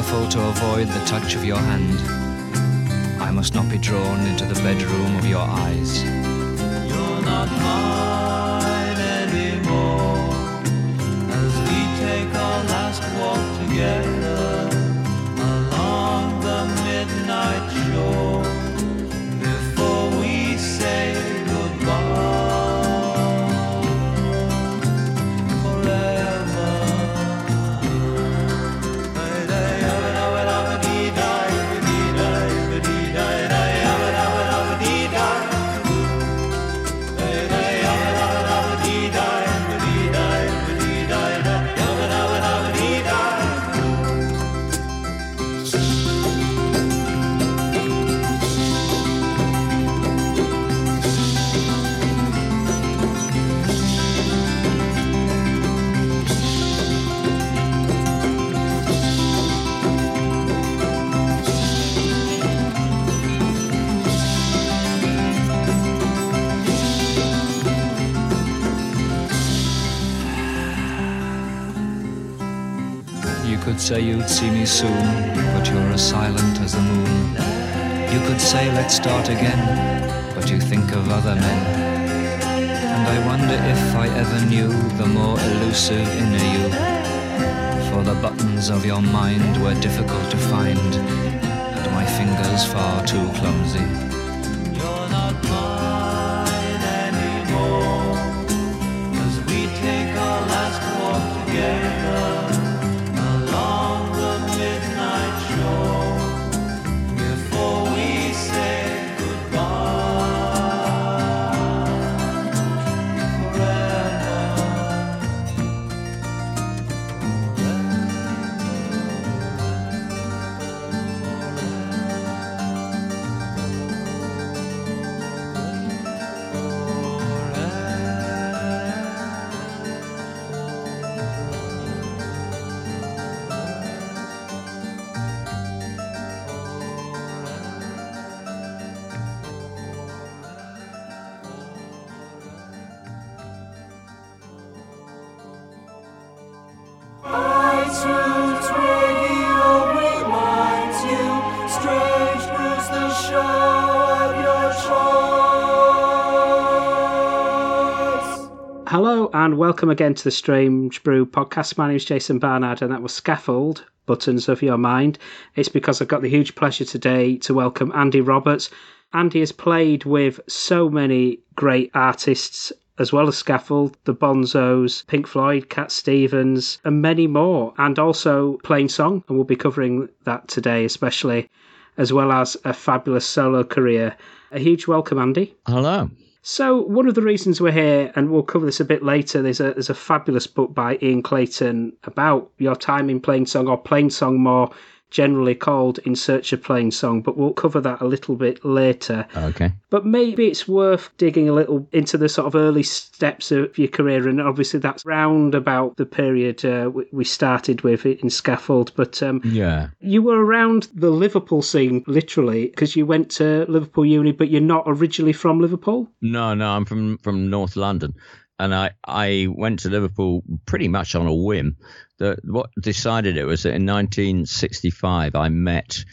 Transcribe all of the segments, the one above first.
careful to avoid the touch of your hand. I must not be drawn into the bedroom of your eyes. You're not mine anymore. As we take our last walk together say you'd see me soon, but you're as silent as the moon. You could say let's start again, but you think of other men. And I wonder if I ever knew the more elusive inner you. For the buttons of your mind were difficult to find, and my fingers far too clumsy. You're and welcome again to the Strange Brew podcast. My name is Jason Barnard and that was Scaffold, Buttons of Your Mind. It's because I've got the huge pleasure today to welcome Andy Roberts. Andy has played with so many great artists as well as Scaffold, the Bonzos, Pink Floyd, Cat Stevens, and many more, and also Plainsong, and we'll be covering that today especially, as well as a fabulous solo career. A huge welcome, Andy. Hello. So one of the reasons we're here, and we'll cover this a bit later, there's a there's a fabulous book by Ian Clayton about your time in Plainsong or Plainsong more generally called In Search of Plainsong, but we'll cover that a little bit later. Okay. But maybe it's worth digging a little into the sort of early steps of your career, and obviously that's round about the period uh, we- we started with in Scaffold. But um, Yeah. you were around the Liverpool scene literally because you went to Liverpool Uni, but you're not originally from Liverpool. No, no, I'm from from North London, and I I went to Liverpool pretty much on a whim. The what decided it was that in 1965 I met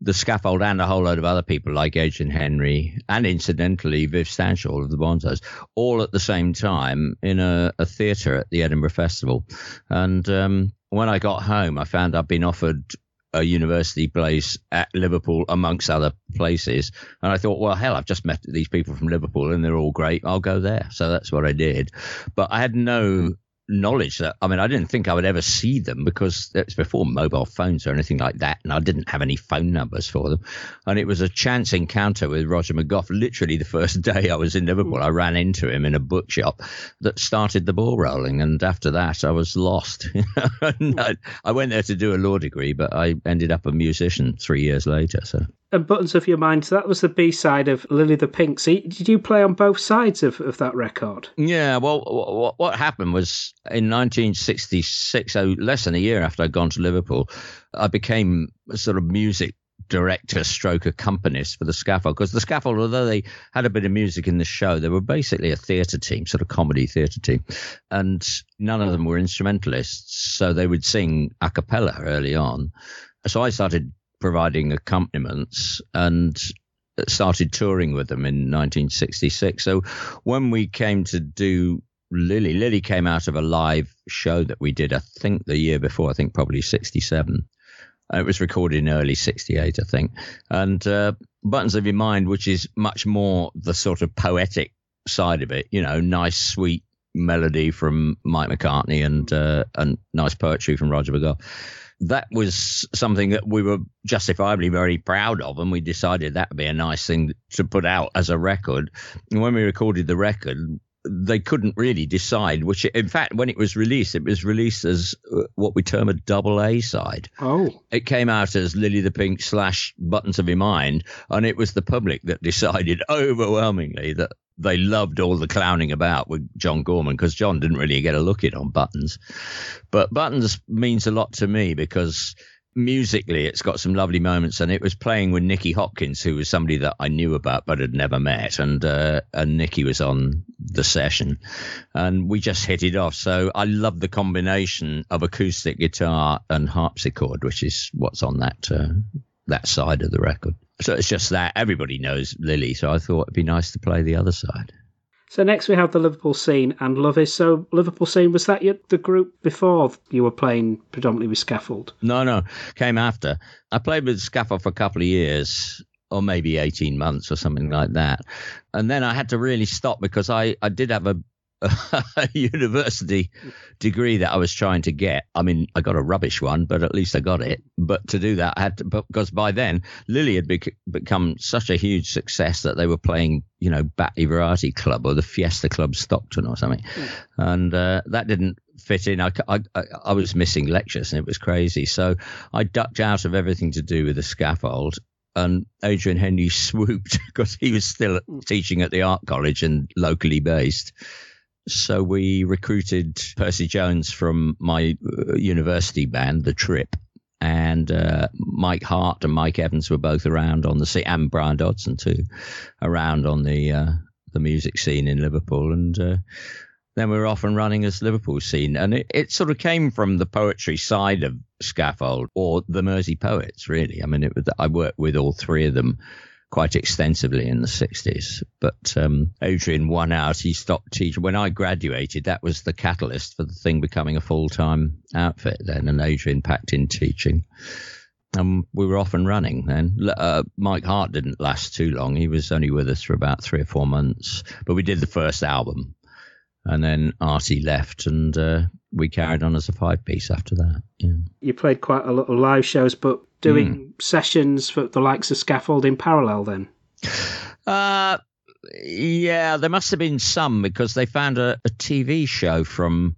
the scaffold and a whole load of other people like Adrian Henri and incidentally Viv Stanshall of the Bonzos, all at the same time in a, a theatre at the Edinburgh Festival. And um, when I got home, I found I'd been offered a university place at Liverpool amongst other places. And I thought, well, hell, I've just met these people from Liverpool and they're all great. I'll go there. So that's what I did. But I had no hmm. Knowledge that I mean I didn't think I would ever see them because it's before mobile phones or anything like that, and I didn't have any phone numbers for them. And it was a chance encounter with Roger McGough. Literally the first day I was in Liverpool, I ran into him in a bookshop that started the ball rolling, and after that I was lost. I, I went there to do a law degree, but I ended up a musician three years later. So And Buttons of Your Mind, so that was the B side of Lily the Pink. So did you play on both sides of, of that record? Yeah, well, what, what happened was in 1966, so less than a year after I'd gone to Liverpool, I became a sort of music director stroke accompanist for the scaffold because the scaffold although they had a bit of music in the show they were basically a theatre team sort of comedy theatre team and none of them were instrumentalists so they would sing a cappella early on so i started providing accompaniments and started touring with them in 1966 so when we came to do Lily. Lily came out of a live show that we did, I think, the year before. I think probably '67. It was recorded in early '68, I think. And uh, Buttons of Your Mind, which is much more the sort of poetic side of it. You know, nice, sweet melody from Mike McCartney and uh, and nice poetry from Roger McGough. That was something that we were justifiably very proud of, and we decided that would be a nice thing to put out as a record. And when we recorded the record, they couldn't really decide which. In fact, when it was released, it was released as uh, what we term a double A side. Oh, It came out as Lily the Pink slash Buttons of Your Mind, and it was the public that decided overwhelmingly that they loved all the clowning about with John Gorman because John didn't really get a look in on Buttons. But Buttons means a lot to me because musically it's got some lovely moments and it was playing with Nicky Hopkins who was somebody that I knew about but had never met and uh, and Nicky was on the session and we just hit it off so I love the combination of acoustic guitar and harpsichord which is what's on that uh, that side of the record so it's just that everybody knows Lily so I thought it'd be nice to play the other side so next we have the Liverpool scene and Love Is. So Liverpool scene was that your, the group before you were playing predominantly with Scaffold? No, no, came after. I played with Scaffold for a couple of years, or maybe 18 months or something like that. And then I had to really stop because I, I did have a university degree that I was trying to get. I mean, I got a rubbish one, but at least I got it. But to do that, I had to, because by then Lily had bec- become such a huge success that they were playing, you know, Batley Variety Club or the Fiesta Club Stockton or something. And uh, that didn't fit in. I, I, I was missing lectures and it was crazy. So I ducked out of everything to do with the scaffold. And Adrian Henri swooped because he was still teaching at the art college and locally based. So we recruited Percy Jones from my uh, university band, The Trip, and uh, Mike Hart and Mike Evans were both around on the scene, and Brian Dodson too, around on the uh, the music scene in Liverpool, and uh, then we were off and running as Liverpool scene, and it, it sort of came from the poetry side of Scaffold or the Mersey Poets, really. I mean, it I worked with all three of them quite extensively in the 60s. But um, Adrian won out. He stopped teaching. When I graduated, that was the catalyst for the thing becoming a full time outfit then. And Adrian packed in teaching. And we were off and running then. Uh, Mike Hart didn't last too long. He was only with us for about three or four months. But we did the first album. And then Artie left, and uh, we carried on as a five piece after that. Yeah. You played quite a lot of live shows, but doing sessions for the likes of Scaffold in parallel then? Uh, yeah, there must have been some because they found a, a TV show from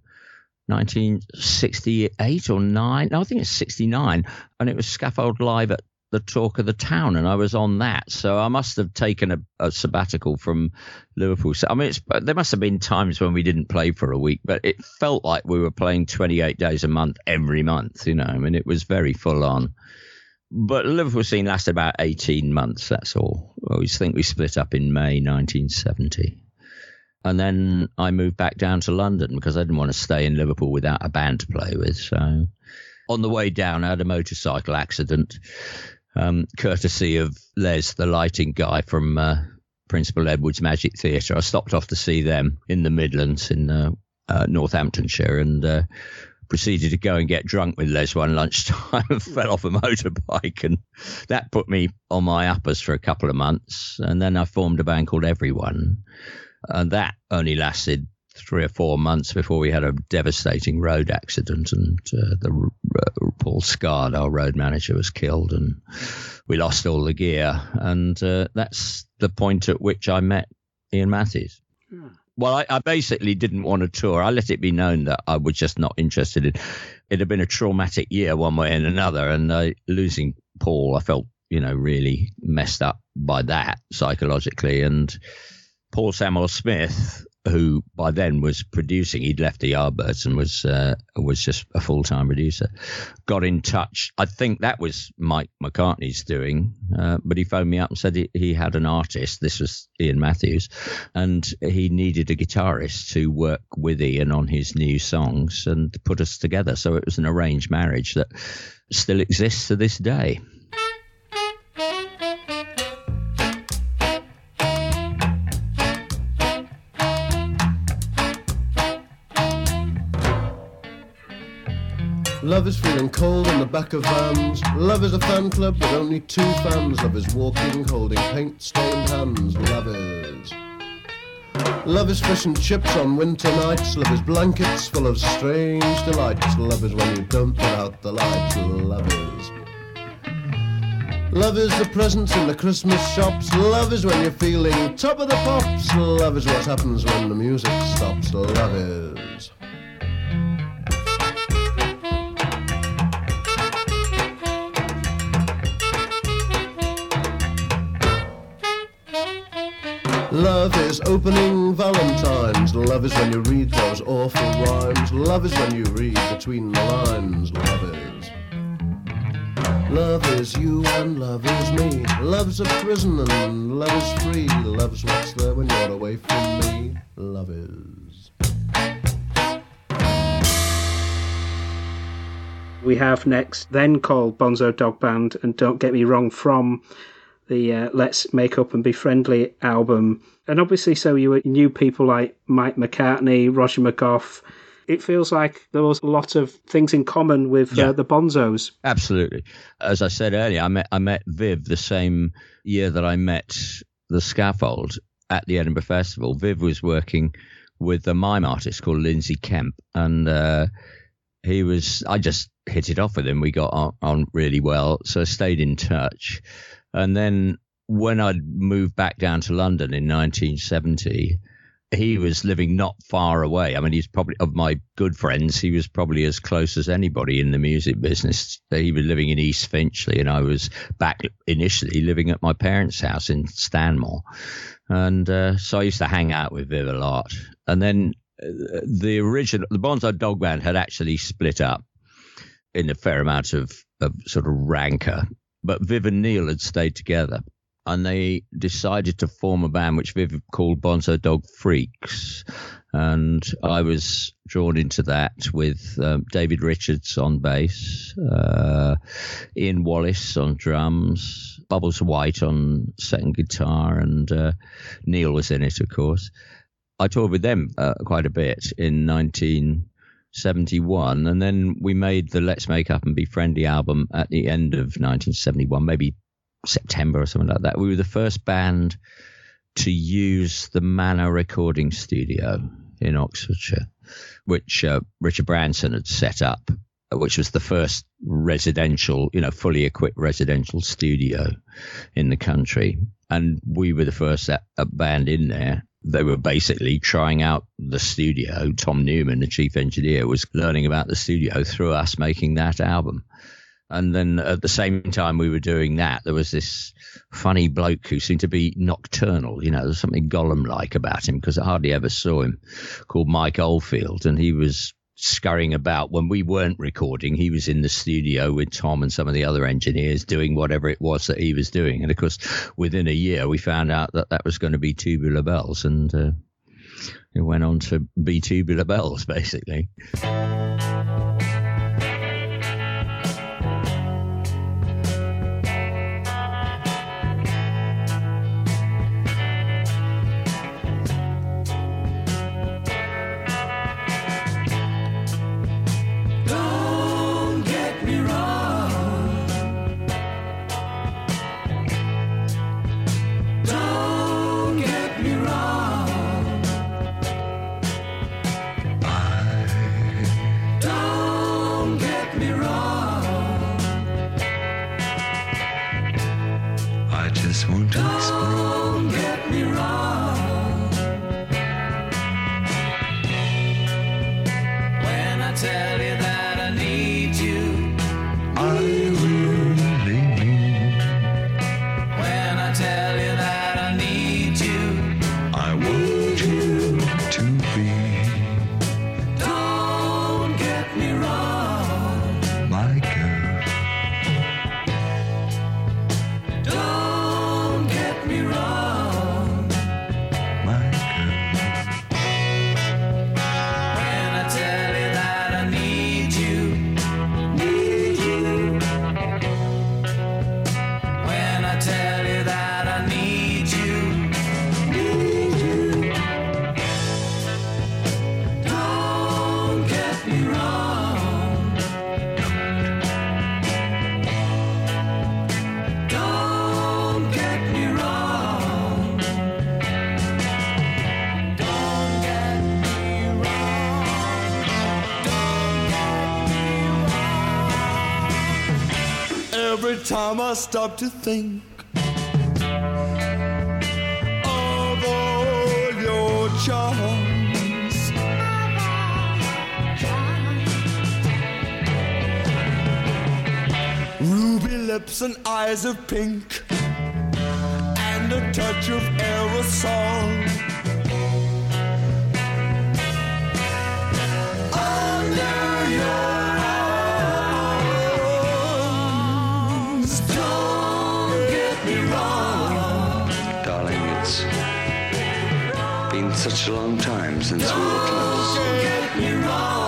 1968 or 9. No, I think it's 69. And it was Scaffold Live at the Talk of the Town, and I was on that. So I must have taken a, a sabbatical from Liverpool. So, I mean, it's, there must have been times when we didn't play for a week, but it felt like we were playing 28 days a month every month, you know. I mean, it was very full on but Liverpool scene lasted about 18 months, that's all. I always think we split up in May 1970. And then I moved back down to London because I didn't want to stay in Liverpool without a band to play with. So on the way down, I had a motorcycle accident, um, courtesy of Les, the lighting guy from uh, Principal Edward's Magic Theatre. I stopped off to see them in the Midlands in uh, uh, Northamptonshire and uh, proceeded to go and get drunk with Les one lunchtime and fell off a motorbike. And that put me on my uppers for a couple of months. And then I formed a band called Everyone. And that only lasted three or four months before we had a devastating road accident, and uh, the uh, Paul Scard, our road manager, was killed, and we lost all the gear. And uh, that's the point at which I met Iain Matthews. Well, I, I basically didn't want to tour. I let it be known that I was just not interested in. It had been a traumatic year, one way and another, and uh, losing Paul, I felt you know really messed up by that psychologically. And Paul Samwell-Smith, who by then was producing, he'd left the Yardbirds and was uh, was just a full time producer, got in touch. I think that was Mike McCartney's doing, uh, but he phoned me up and said he, he had an artist. This was Iain Matthews, and he needed a guitarist to work with Iain on his new songs and put us together. So it was an arranged marriage that still exists to this day. Love is feeling cold in the back of vans. Love is a fan club with only two fans. Love is walking, holding paint stained hands. Love is. Love is fish and chips on winter nights. Love is blankets full of strange delights. Love is when you don't put out the lights. Love is. Love is the presents in the Christmas shops. Love is when you're feeling top of the pops. Love is what happens when the music stops. Love is. Love is opening Valentine's. Love is when you read those awful rhymes. Love is when you read between the lines. Love is. Love is you and love is me. Love's a prison and love is free. Love's what's there when you're away from me. Love is. We have next, then called Bonzo Dog Band, and don't get me wrong, from the uh, Let's Make Up and Be Friendly album. And obviously, so you knew people like Mike McCartney, Roger McGough. It feels like there was a lot of things in common with Yeah. uh, the Bonzos. Absolutely. As I said earlier, I met I met Viv the same year that I met the Scaffold at the Edinburgh Festival. Viv was working with a mime artist called Lindsay Kemp, and uh, he was. I just hit it off with him. We got on, on really well, so I stayed in touch. And then when I moved back down to London in 1970, he was living not far away. I mean, he's probably of my good friends. He was probably as close as anybody in the music business. He was living in East Finchley, and I was back initially living at my parents' house in Stanmore, and uh, so I used to hang out with Viv a lot. And then uh, the original, the Bonzo Dog Band had actually split up in a fair amount of, of sort of rancor, but Viv and Neil had stayed together and they decided to form a band which Viv called Bonzo Dog Freaks. And I was drawn into that with um, David Richards on bass, uh, Ian Wallace on drums, Bubbles White on second guitar, and uh, Neil was in it, of course. I toured with them uh, quite a bit in 1971, and then we made the Let's Make Up and Be Friendly album at the end of 1971, maybe September or something like that. We were the first band to use the Manor recording studio in Oxfordshire, which uh, Richard Branson had set up, which was the first residential, you know, fully equipped residential studio in the country. And we were the first uh, band in there. They were basically trying out the studio. Tom Newman, the chief engineer, was learning about the studio through us making that album. And then at the same time we were doing that, there was this funny bloke who seemed to be nocturnal. You know, there's something Gollum like about him because I hardly ever saw him, called Mike Oldfield. And he was scurrying about when we weren't recording. He was in the studio with Tom and some of the other engineers doing whatever it was that he was doing. And of course, within a year, we found out that that was going to be Tubular Bells. And uh, it went on to be Tubular Bells, basically. Time I stop to think of all your charms, ruby lips and eyes of pink, and a touch of aerosol. Such a long time since we were close.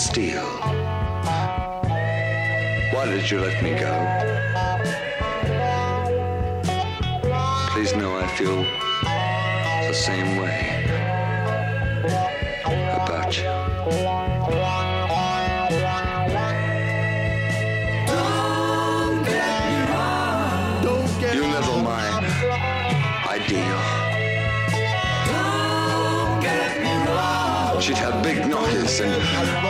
Steel. Why did you let me go? Please know I feel the same way about you. She'd have big knockers and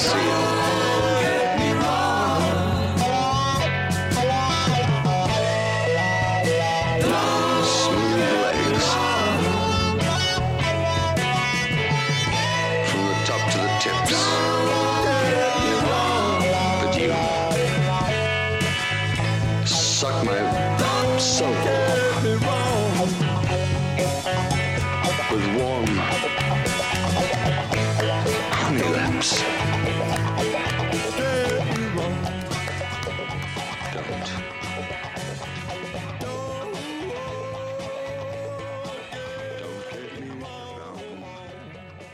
seal.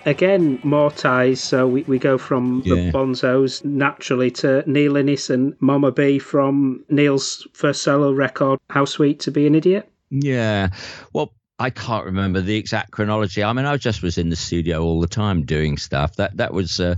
Again, more ties. So we, we go from the Bonzos naturally to Neil Innes and Mama B from Neil's first solo record, How Sweet to Be an Idiot. Yeah. Well, I can't remember the exact chronology. I mean, I just was in the studio all the time doing stuff. That that was uh,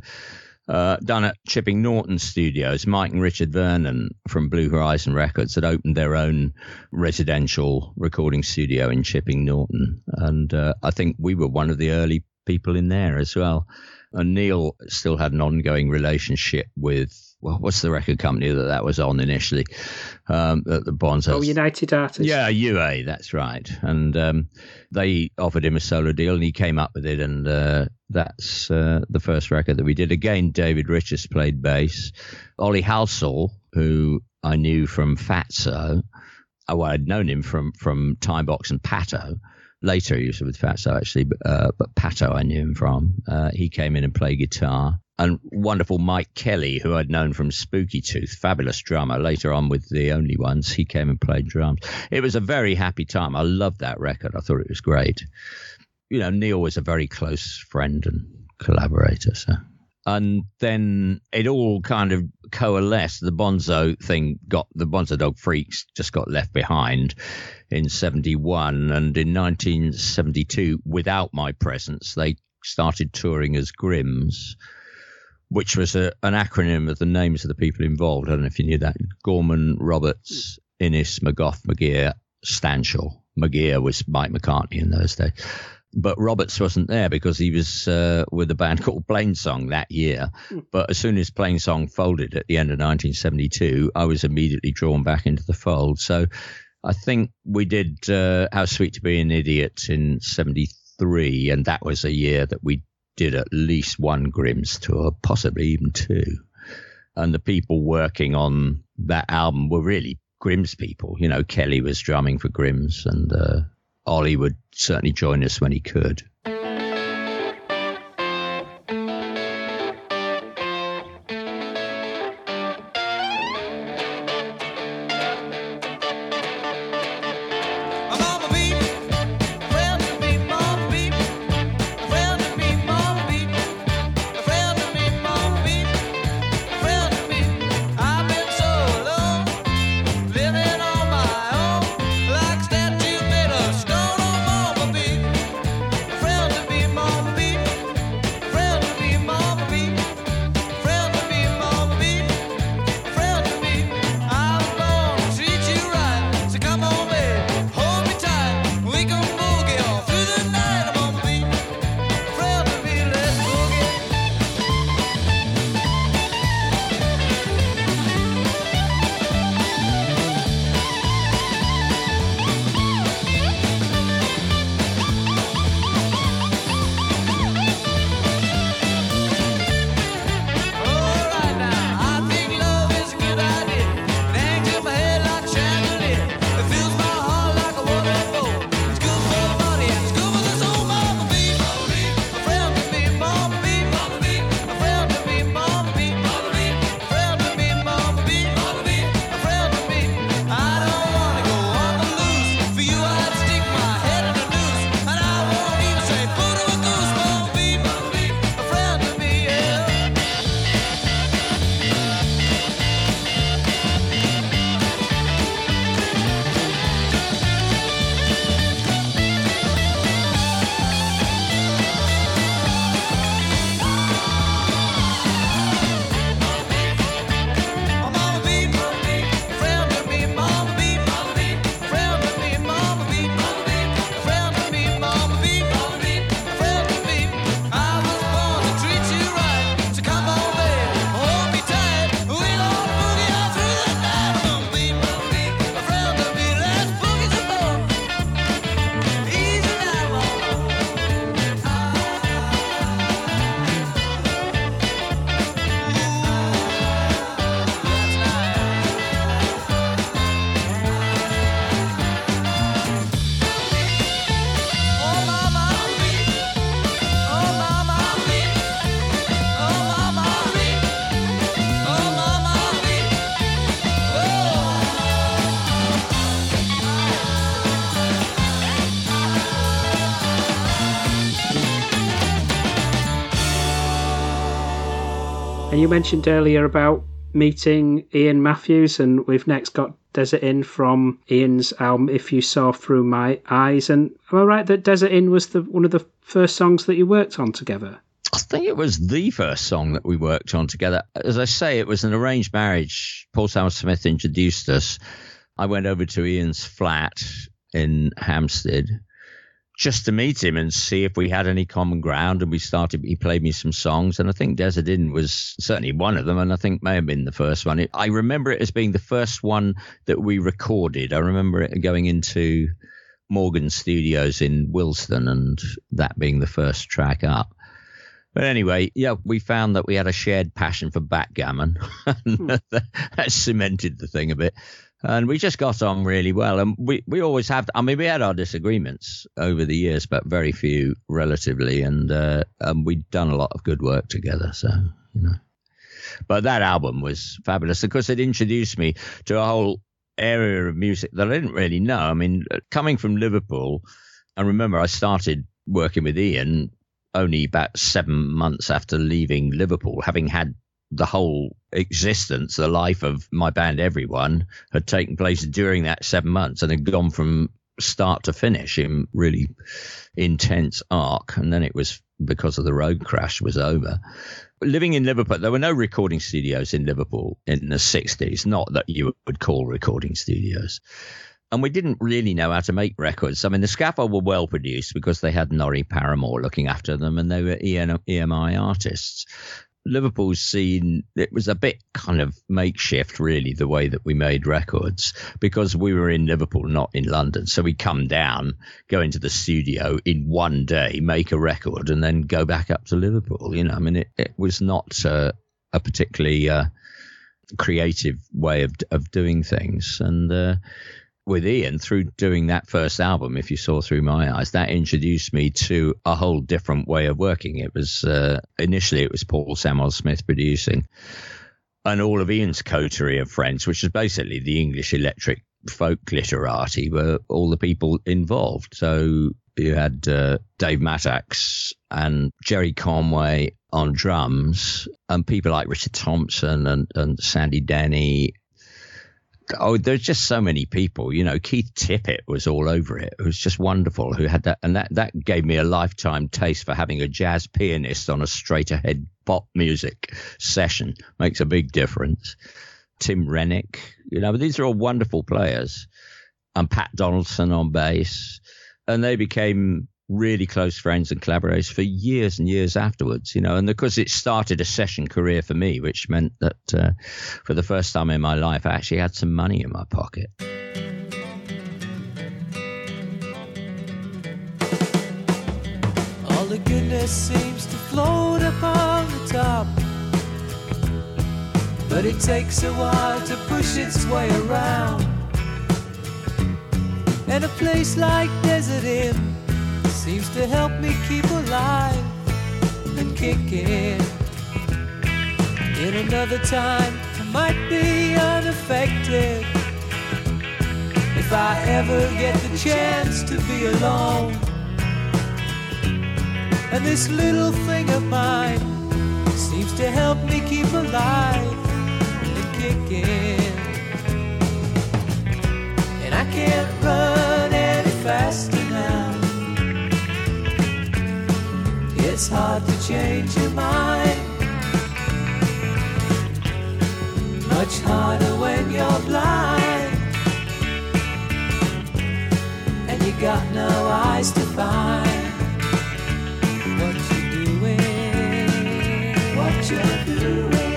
uh, done at Chipping Norton Studios. Mike and Richard Vernon from Blue Horizon Records had opened their own residential recording studio in Chipping Norton, and uh, I think we were one of the early people in there as well. And Neil still had an ongoing relationship with. Well, what's the record company that that was on initially? Um, the, the Bonzos. Oh, United Artists. Yeah, UA, that's right. And um, they offered him a solo deal and he came up with it. And uh, that's uh, the first record that we did. Again, David Richards played bass. Ollie Halsall, who I knew from Fatso, oh, well, I'd known him from, from Timebox and Patto. Later, he was with Fatso actually, but, uh, but Patto I knew him from. Uh, he came in and played guitar and wonderful Mike Kellie, who I'd known from Spooky Tooth, fabulous drummer. Later on with the Only Ones, he came and played drums. It was a very happy time. I loved that record. I thought it was great. You know, Neil was a very close friend and collaborator. So, and then it all kind of coalesced. The Bonzo thing got the Bonzo Dog Freaks just got left behind in '71, and in 1972, without my presence, they started touring as Grimms which was a, an acronym of the names of the people involved. I don't know if you knew that. Gorman, Roberts, Innes, McGough, McGear, Stanshall. McGear was Mike McCartney in those days. But Roberts wasn't there because he was uh, with a band called Plainsong that year. But as soon as Plainsong folded at the end of 1972, I was immediately drawn back into the fold. So I think we did uh, How Sweet to Be an Idiot in 73, and that was a year that we did at least one Grimms tour, possibly even two. And the people working on that album were really Grimms people. You know, Kellie was drumming for Grimms, and uh, Ollie would certainly join us when he could. And you mentioned earlier about meeting Iain Matthews, and we've next got Desert Inn from Iain's album If You Saw Through My Eyes. And am I right that Desert Inn was the one of the first songs that you worked on together? I think it was the first song that we worked on together. As I say, it was an arranged marriage. Paul Sam Smith introduced us. I went over to Iain's flat in Hampstead just to meet him and see if we had any common ground. And we started, he played me some songs. And I think Desert Inn was certainly one of them. And I think may have been the first one. It, I remember it as being the first one that we recorded. I remember it going into Morgan Studios in Willesden, and that being the first track up. But anyway, yeah, we found that we had a shared passion for backgammon, and hmm. that cemented the thing a bit. And we just got on really well, and we, we always have. I mean, we had our disagreements over the years, but very few relatively, and uh, and we'd done a lot of good work together. So you know, but that album was fabulous because it introduced me to a whole area of music that I didn't really know. I mean, coming from Liverpool, and remember, I started working with Iain only about seven months after leaving Liverpool, having had the whole existence, the life of my band, everyone had taken place during that seven months and had gone from start to finish in really intense arc. And then it was because of the road crash was over. Living in Liverpool, there were no recording studios in Liverpool in the 60s, not that you would call recording studios. And we didn't really know how to make records. I mean, the Scaffold were well produced because they had Norrie Paramor looking after them and they were EMI artists. Liverpool's scene, it was a bit kind of makeshift, really, the way that we made records because we were in Liverpool, not in London. So we come down, go into the studio in one day, make a record, and then go back up to Liverpool. You know, I mean, it, it was not uh, a particularly uh, creative way of, of doing things. And, uh, with Iain through doing that first album, if you saw through my eyes, that introduced me to a whole different way of working. It was uh, initially it was Paul Samwell-Smith producing, and all of Iain's coterie of friends, which is basically the English electric folk literati, were all the people involved. So you had uh, Dave Mattacks and Gerry Conway on drums, and people like Richard Thompson and, and Sandy Denny oh, there's just so many people. You know, Keith Tippett was all over it. It was just wonderful. Who had that, and that that gave me a lifetime taste for having a jazz pianist on a straight ahead pop music session. Makes a big difference. Tim Renwick, you know, these are all wonderful players, and Pat Donaldson on bass, and they became really close friends and collaborators for years and years afterwards, you know. And of course, it started a session career for me, which meant that uh, for the first time in my life, I actually had some money in my pocket. All the goodness seems to float the top. But it takes a while to push its way around. And a place like Desert Inn seems to help me keep alive and kicking. In another time, I might be unaffected. If I ever get the chance to be alone. And this little thing of mine seems to help me keep alive and kicking. And I can't run any faster It's hard to change your mind. Much harder when you're blind. And you got no eyes to find what you're doing. What you're doing.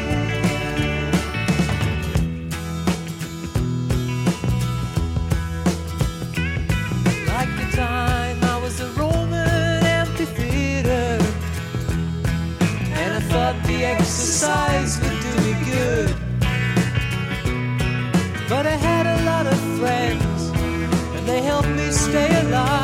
Exercise would do me good. But I had a lot of friends, and they helped me stay alive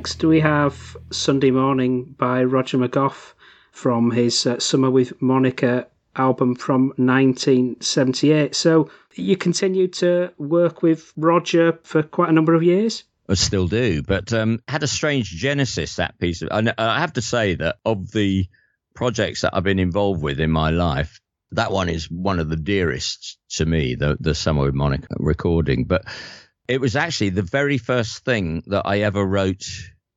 Next, we have Sunday Morning by Roger McGough from his uh, Summer with Monica album from 1978. So, you continued to work with Roger for quite a number of years? I still do, but um, had a strange genesis that piece. Of, and I have to say that of the projects that I've been involved with in my life, that one is one of the dearest to me. The the Summer with Monica recording, but it was actually the very first thing that I ever wrote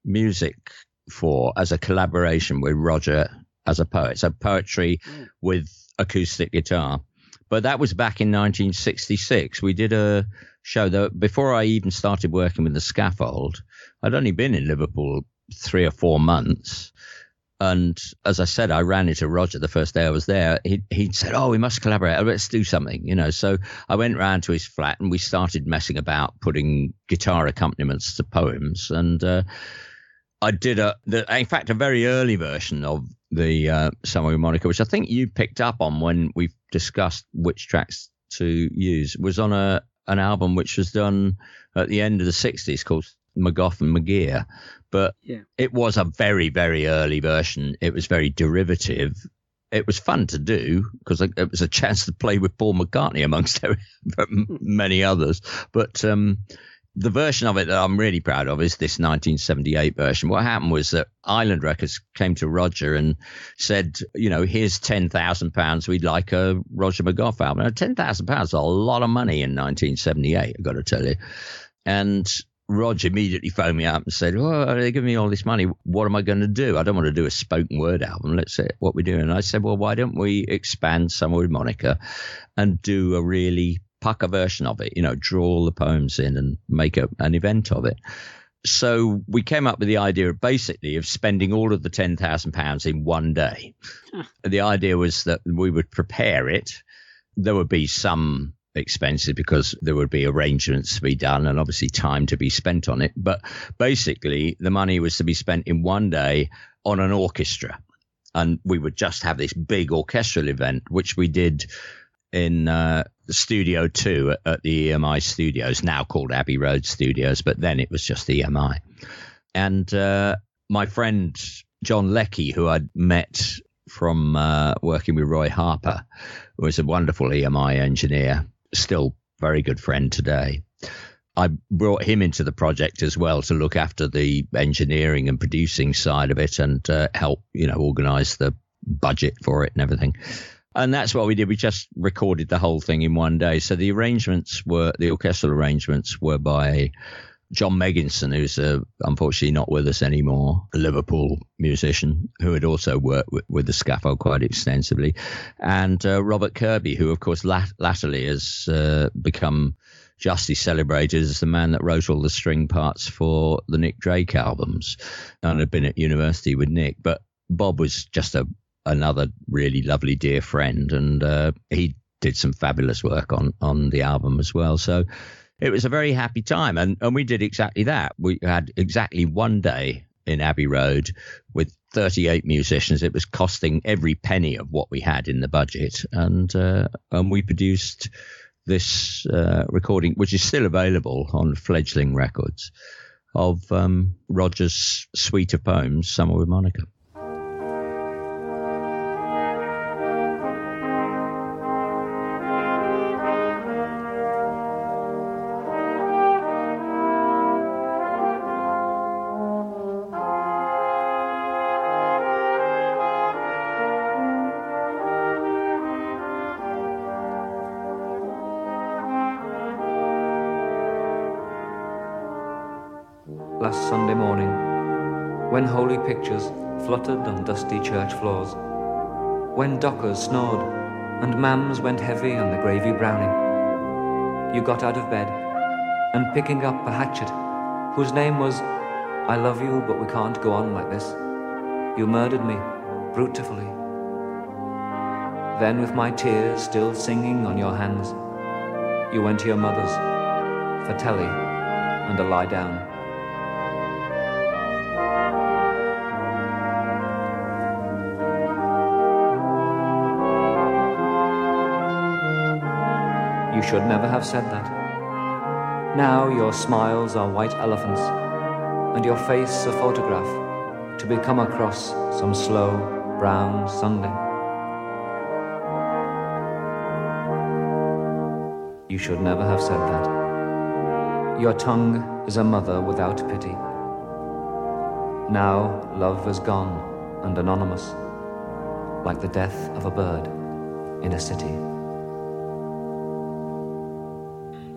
music for as a collaboration with Roger as a poet. So poetry with acoustic guitar. But that was back in 1966. We did a show that before I even started working with the scaffold, I'd only been in Liverpool three or four months. And as I said, I ran into Roger the first day I was there. He he said, "Oh, we must collaborate. Let's do something," you know. So I went round to his flat and we started messing about, putting guitar accompaniments to poems. And uh, I did a, the, in fact, a very early version of the uh, Summer with Monica, which I think you picked up on when we discussed which tracks to use. Was on a an album which was done at the end of the '60s called McGough and McGear, but Yeah. it was a very very early version. It was very derivative. It was fun to do because it was a chance to play with Paul McCartney amongst many others. But um, the version of it that I'm really proud of is this 1978 version. What happened was that Island Records came to Roger and said, you know, here's ten thousand pounds. We'd like a Roger McGough album. Now, ten thousand pounds is a lot of money in 1978. I've got to tell you. And Roger immediately phoned me up and said, "Oh, they're giving me all this money. What am I going to do? I don't want to do a spoken word album. Let's say what we're doing." And I said, "Well, why don't we expand Summer with Monica and do a really pucker version of it? You know, draw all the poems in and make a, an event of it." So we came up with the idea of basically of spending all of the ten thousand pounds in one day. The idea was that we would prepare it. There would be some expenses because there would be arrangements to be done and obviously time to be spent on it. But basically, the money was to be spent in one day on an orchestra. And we would just have this big orchestral event, which we did in uh, Studio 2 at, the EMI Studios, now called Abbey Road Studios, but then it was just EMI. And uh, my friend John Leckie, who I'd met from uh, working with Roy Harper, was a wonderful EMI engineer, still very good friend today. I brought him into the project as well to look after the engineering and producing side of it and uh, help, you know, organize the budget for it and everything. And that's what we did. We just recorded the whole thing in one day. So the arrangements were, the orchestral arrangements were by John Megginson, who's uh, unfortunately not with us anymore, a Liverpool musician who had also worked with, with the scaffold quite extensively, and uh, Robert Kirby, who of course lat- latterly has uh, become justly celebrated as the man that wrote all the string parts for the Nick Drake albums, and had been at university with Nick. But Bob was just a another really lovely dear friend, and uh, he did some fabulous work on on the album as well. So it was a very happy time and, and we did exactly that. We had exactly one day in abbey road with 38 musicians. It was costing every penny of what we had in the budget and uh, and we produced this uh, recording which is still available on fledgling records of um, roger's suite of poems summer with monica pictures fluttered on dusty church floors, when dockers snored and mams went heavy on the gravy browning, you got out of bed and picking up a hatchet whose name was I love you, but we can't go on like this. You murdered me brutally. Then, with my tears still singing on your hands, you went to your mother's for telly and a lie down. Should never have said that. Now your smiles are white elephants, and your face a photograph to be come across some slow brown Sunday. You should never have said that. Your tongue is a mother without pity. Now love is gone and anonymous, like the death of a bird in a city.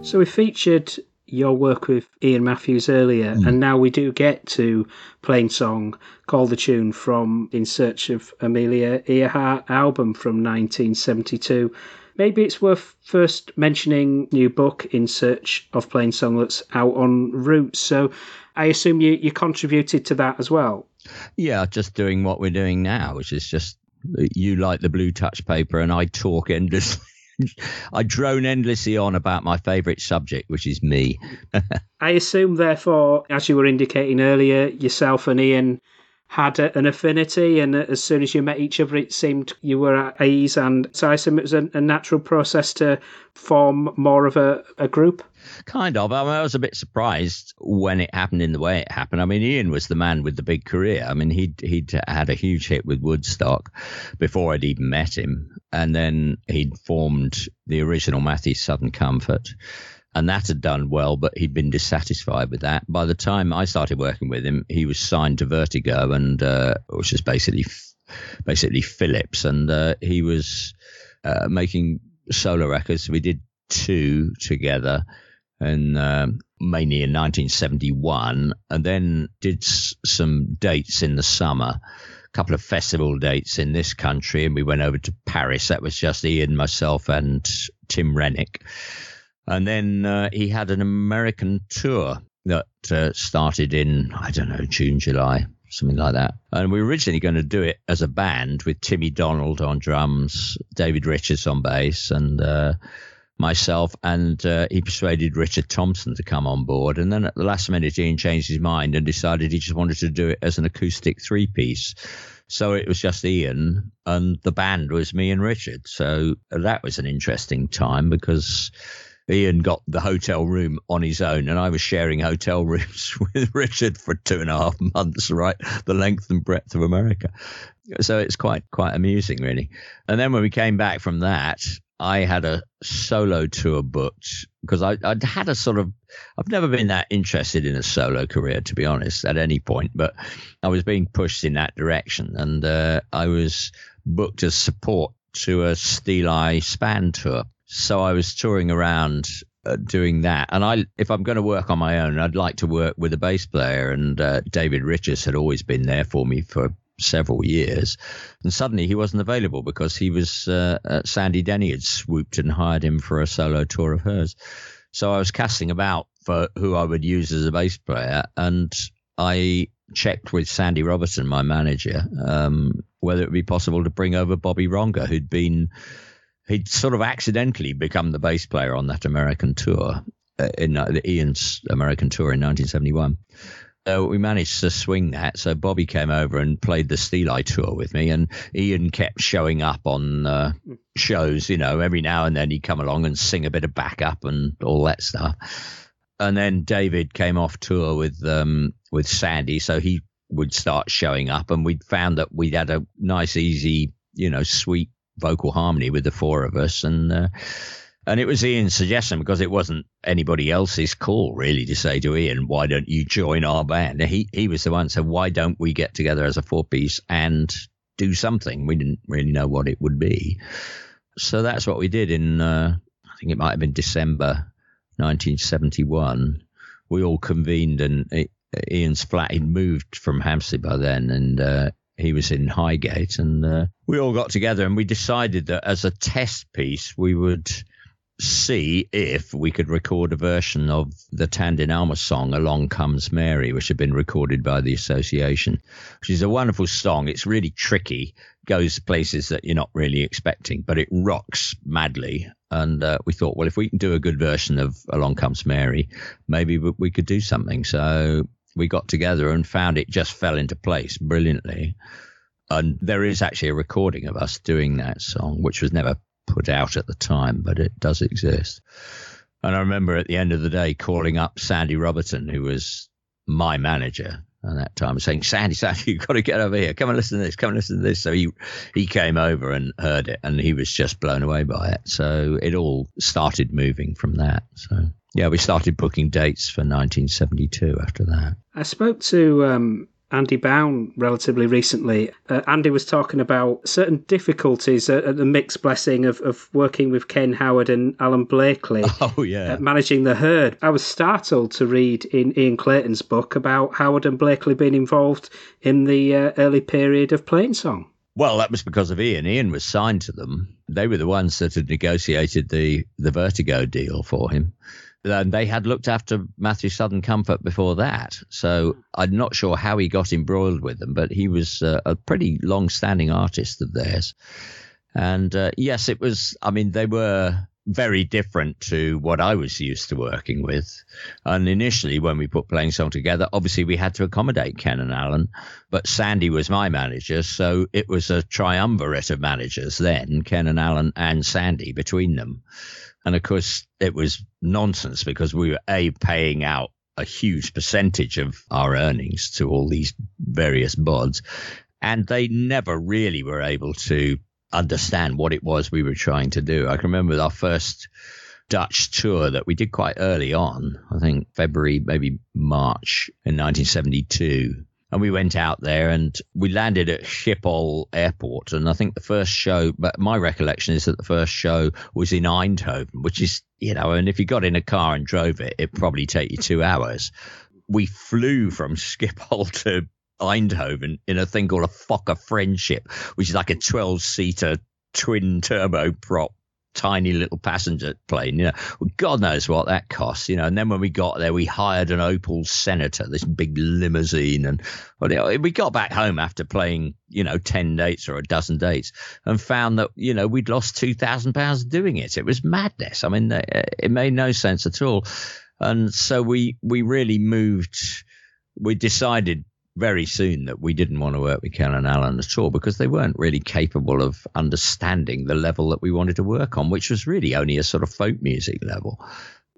So we featured your work with Iain Matthews earlier, hmm. and now we do get to Plainsong, Call the Tune from In Search of Amelia Earhart album from 1972. Maybe it's worth first mentioning new book In Search of Plainsong that's out on Roots. So I assume you, you contributed to that as well. Yeah, just doing what we're doing now, which is just you like the blue touch paper and I talk endlessly. I drone endlessly on about my favourite subject, which is me. I assume, therefore, as you were indicating earlier, yourself and Iain had a, an affinity, and as soon as you met each other, it seemed you were at ease. And so I assume it was a, a natural process to form more of a, a group. Kind of. I, mean, I was a bit surprised when it happened in the way it happened. I mean, Iain was the man with the big career. I mean, he'd he'd had a huge hit with Woodstock before I'd even met him, and then he'd formed the original Matthews Southern Comfort. And that had done well, but he'd been dissatisfied with that. By the time I started working with him, he was signed to Vertigo, and uh, which is basically basically Philips, and uh, he was uh, making solo records. We did two together, and um, mainly in 1971, and then did s- some dates in the summer, a couple of festival dates in this country, and we went over to Paris. That was just Iain, myself, and Tim Renwick. And then uh, he had an American tour that uh, started in, I don't know, June, July, something like that. And we were originally going to do it as a band with Timmy Donald on drums, David Richards on bass, and uh, myself. And uh, he persuaded Richard Thompson to come on board. And then at the last minute, Iain changed his mind and decided he just wanted to do it as an acoustic three piece. So it was just Iain, and the band was me and Richard. So that was an interesting time because Iain got the hotel room on his own, and I was sharing hotel rooms with Richard for two and a half months, right? The length and breadth of America. So it's quite quite amusing, really. And then when we came back from that, I had a solo tour booked because I, I'd had a sort of I've never been that interested in a solo career, to be honest, at any point, but I was being pushed in that direction, and uh, I was booked as support to a Steeleye Span tour. So I was touring around uh, doing that, and I, if I'm going to work on my own, I'd like to work with a bass player, and uh, David Richards had always been there for me for several years, and suddenly he wasn't available because he was uh, uh, Sandy Denny had swooped and hired him for a solo tour of hers. So I was casting about for who I would use as a bass player, and I checked with Sandy Robertson, my manager, um, whether it would be possible to bring over Bobby Ronga, who'd been he'd sort of accidentally become the bass player on that American tour uh, in uh, the Iain's American tour in 1971. So we managed to swing that. So Bobby came over and played the Steeleye tour with me, and Iain kept showing up on uh, shows. You know, every now and then he'd come along and sing a bit of backup and all that stuff. And then David came off tour with um, with Sandy, so he would start showing up, and we'd found that we'd had a nice, easy, you know, sweet vocal harmony with the four of us, and uh, and it was Iain's suggestion because it wasn't anybody else's call really to say to Iain, why don't you join our band? He he was the one said, why don't we get together as a four piece and do something? We didn't really know what it would be, so that's what we did in uh, I think it might have been December 1971. We all convened and it, Iain's flat. He'd moved from Hampstead by then, and uh, he was in Highgate, and uh, we all got together and we decided that as a test piece, we would see if we could record a version of the Tandyn Almer song "Along Comes Mary," which had been recorded by the association, which is a wonderful song. It's really tricky, goes places that you're not really expecting, but it rocks madly. And uh, we thought, well, if we can do a good version of "Along Comes Mary," maybe we could do something. So we got together and found it just fell into place brilliantly. And there is actually a recording of us doing that song, which was never put out at the time, but it does exist. And I remember at the end of the day calling up Sandy Robertson, who was my manager at that time, saying, Sandy, Sandy, you've got to get over here. Come and listen to this. Come and listen to this. So he, he came over and heard it and he was just blown away by it. So it all started moving from that. So yeah, we started booking dates for 1972 after that. I spoke to um, Andy Bown relatively recently. Uh, Andy was talking about certain difficulties at, at the mixed blessing of, of working with Ken Howard and Alan Blaikley. Oh, yeah. at managing the herd. I was startled to read in Ian Clayton's book about Howard and Blaikley being involved in the uh, early period of Plainsong. Well, that was because of Iain. Iain was signed to them. They were the ones that had negotiated the, the Vertigo deal for him. And they had looked after Matthews Southern Comfort before that. So I'm not sure how he got embroiled with them, but he was uh, a pretty long standing artist of theirs. And uh, yes, it was, I mean, they were very different to what I was used to working with. And initially, when we put Plainsong together, obviously we had to accommodate Ken and Alan, but Sandy was my manager. So it was a triumvirate of managers then, Ken and Alan and Sandy between them. And of course, it was nonsense because we were A, paying out a huge percentage of our earnings to all these various bods. And they never really were able to understand what it was we were trying to do. I can remember our first Dutch tour that we did quite early on, I think February, maybe March in 1972. And we went out there and we landed at Schiphol Airport. And I think the first show, but my recollection is that the first show was in Eindhoven, which is, you know, and if you got in a car and drove it, it'd probably take you two hours. We flew from Schiphol to Eindhoven in a thing called a Fokker Friendship, which is like a 12 seater twin turboprop tiny little passenger plane. You know, well, God knows what that costs. You know, and then when we got there, we hired an Opel Senator, this big limousine, and well, you know, we got back home after playing, you know, ten dates or a dozen dates, and found that you know we'd lost two thousand pounds doing it. It was madness. I mean, uh, it made no sense at all, and so we we really moved. We decided very soon that we didn't want to work with Ken and Alan at all because they weren't really capable of understanding the level that we wanted to work on, which was really only a sort of folk music level.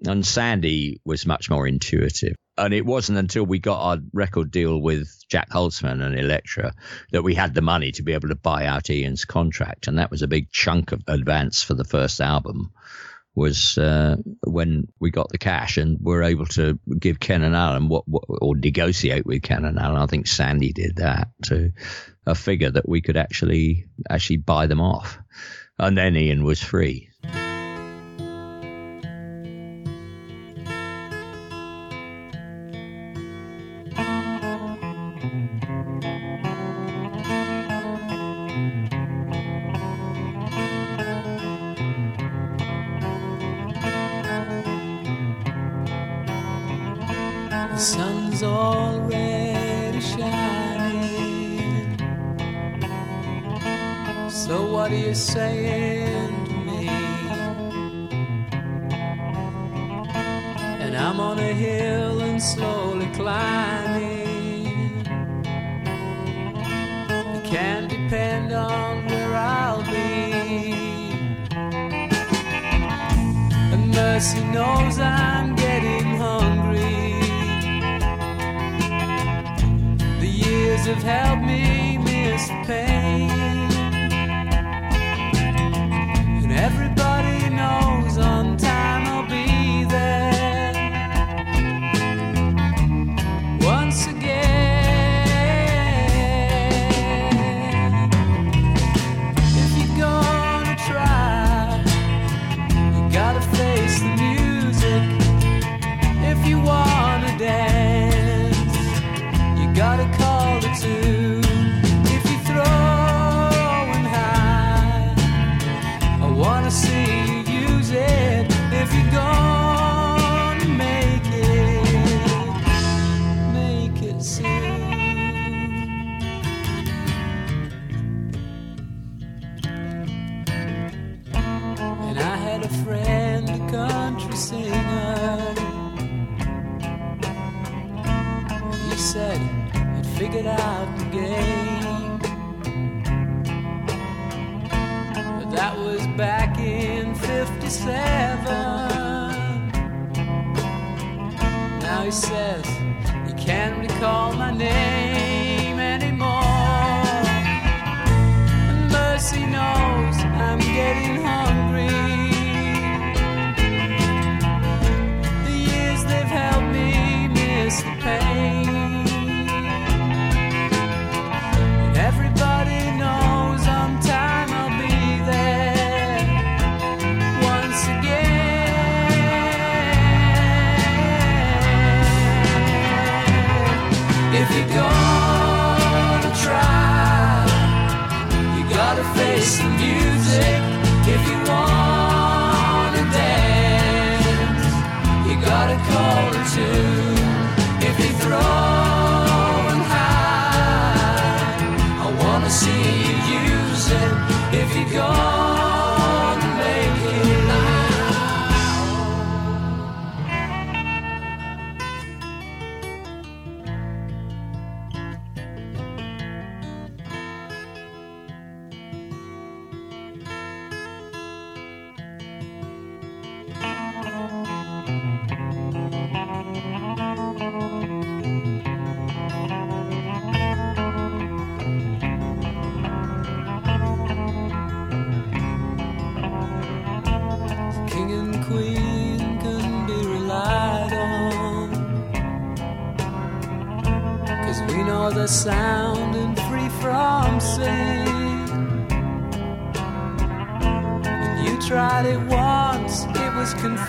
And Sandy was much more intuitive. And it wasn't until we got our record deal with Jac Holzman and Elektra that we had the money to be able to buy out Iain's contract. And that was a big chunk of advance for the first album was uh, when we got the cash and were able to give Ken and Alan what, what, or negotiate with Ken and Alan. I think Sandy did that to a figure that we could actually actually buy them off, and then Iain was free. So what are you saying to me? And I'm on a hill and slowly climbing. You can't depend on where I'll be. And mercy knows I'm getting hungry. The years have helped me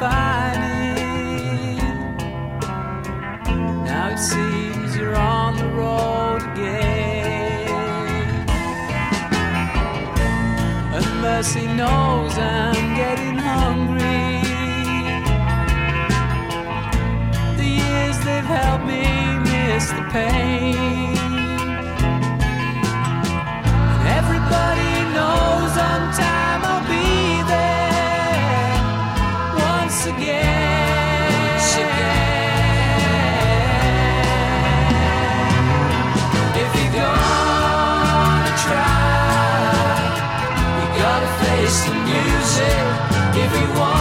confining. Now it seems you're on the road again. And mercy knows I'm getting hungry. The years they've helped me miss the pain. Everybody knows on time once try, you gotta face the music. If you wanna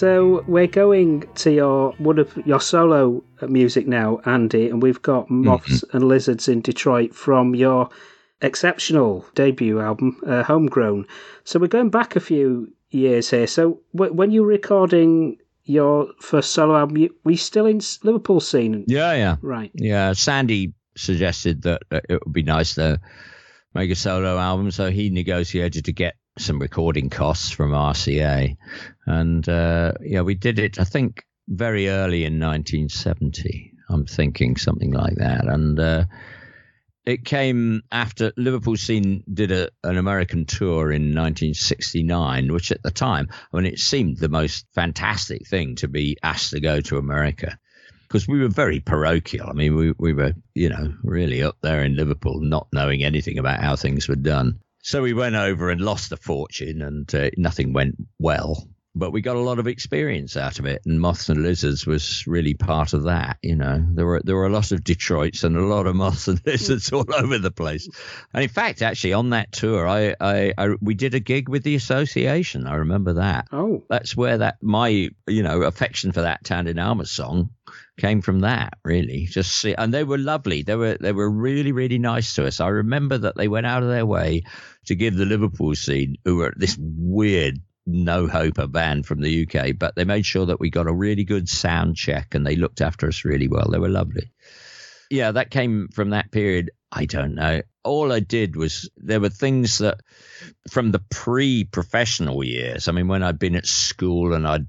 So we're going to your one of your solo music now, Andy, and we've got Moths and Lizards in Detroit from your exceptional debut album, uh, Homegrown. So we're going back a few years here. So w- when you were recording your first solo album, you, were you still in Liverpool scene? Yeah, yeah. Right. Yeah, Sandy suggested that it would be nice to make a solo album, so he negotiated to get some recording costs from RCA, and uh, yeah, we did it. I think very early in 1970. I'm thinking something like that, and uh, it came after Liverpool scene did a, an American tour in 1969, which at the time, I mean, it seemed the most fantastic thing to be asked to go to America because we were very parochial. I mean, we, we were, you know, really up there in Liverpool, not knowing anything about how things were done. So we went over and lost a fortune, and uh, nothing went well. But we got a lot of experience out of it, and Moths and Lizards was really part of that. You know, there were there were a lot of Detroits and a lot of Moths and Lizards all over the place. And in fact, actually, on that tour, I, I, I we did a gig with the association. I remember that Oh, that's where that my you know affection for that in Armour song came from that really just see and they were lovely they were they were really really nice to us i remember that they went out of their way to give the liverpool scene who were this weird no hope a band from the UK, but they made sure that we got a really good sound check and they looked after us really well. They were lovely. Yeah, that came from that period. I don't know. All I did was there were things that from the pre-professional years. I mean, when I'd been at school and I'd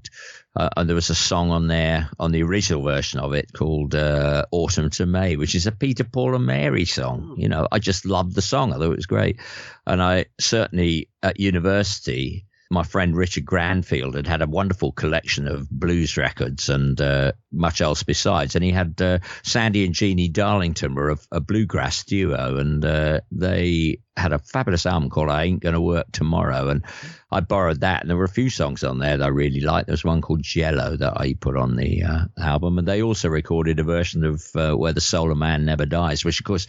uh, and there was a song on there on the original version of it called uh, "Autumn to May," which is a Peter Paul and Mary song. You know, I just loved the song. I thought it was great, and I certainly at university my friend Richard Granfield had had a wonderful collection of blues records and uh, much else besides. And he had uh, Sandy and Jeannie Darlington were a, a bluegrass duo, and uh, they had a fabulous album called "I Ain't Gonna Work Tomorrow." And I borrowed that, and there were a few songs on there that I really liked. There was one called "Jello" that I put on the uh, album, and they also recorded a version of uh, "Where the Soul of Man Never Dies," which of course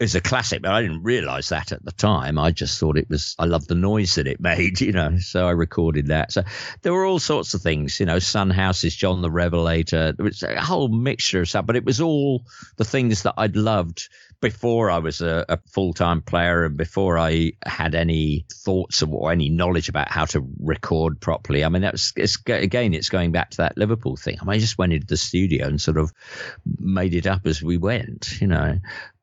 is a classic, but I didn't realize that at the time. I just thought it was, I loved the noise that it made, you know, so I recorded that. So there were all sorts of things, you know, Son House's John the Revelator. There was a whole mixture of stuff, but it was all the things that I'd loved before I was a, a full time player and before I had any thoughts or any knowledge about how to record properly. I mean, that's it's, again, it's going back to that Liverpool thing. I, mean, I just went into the studio and sort of made it up as we went, you know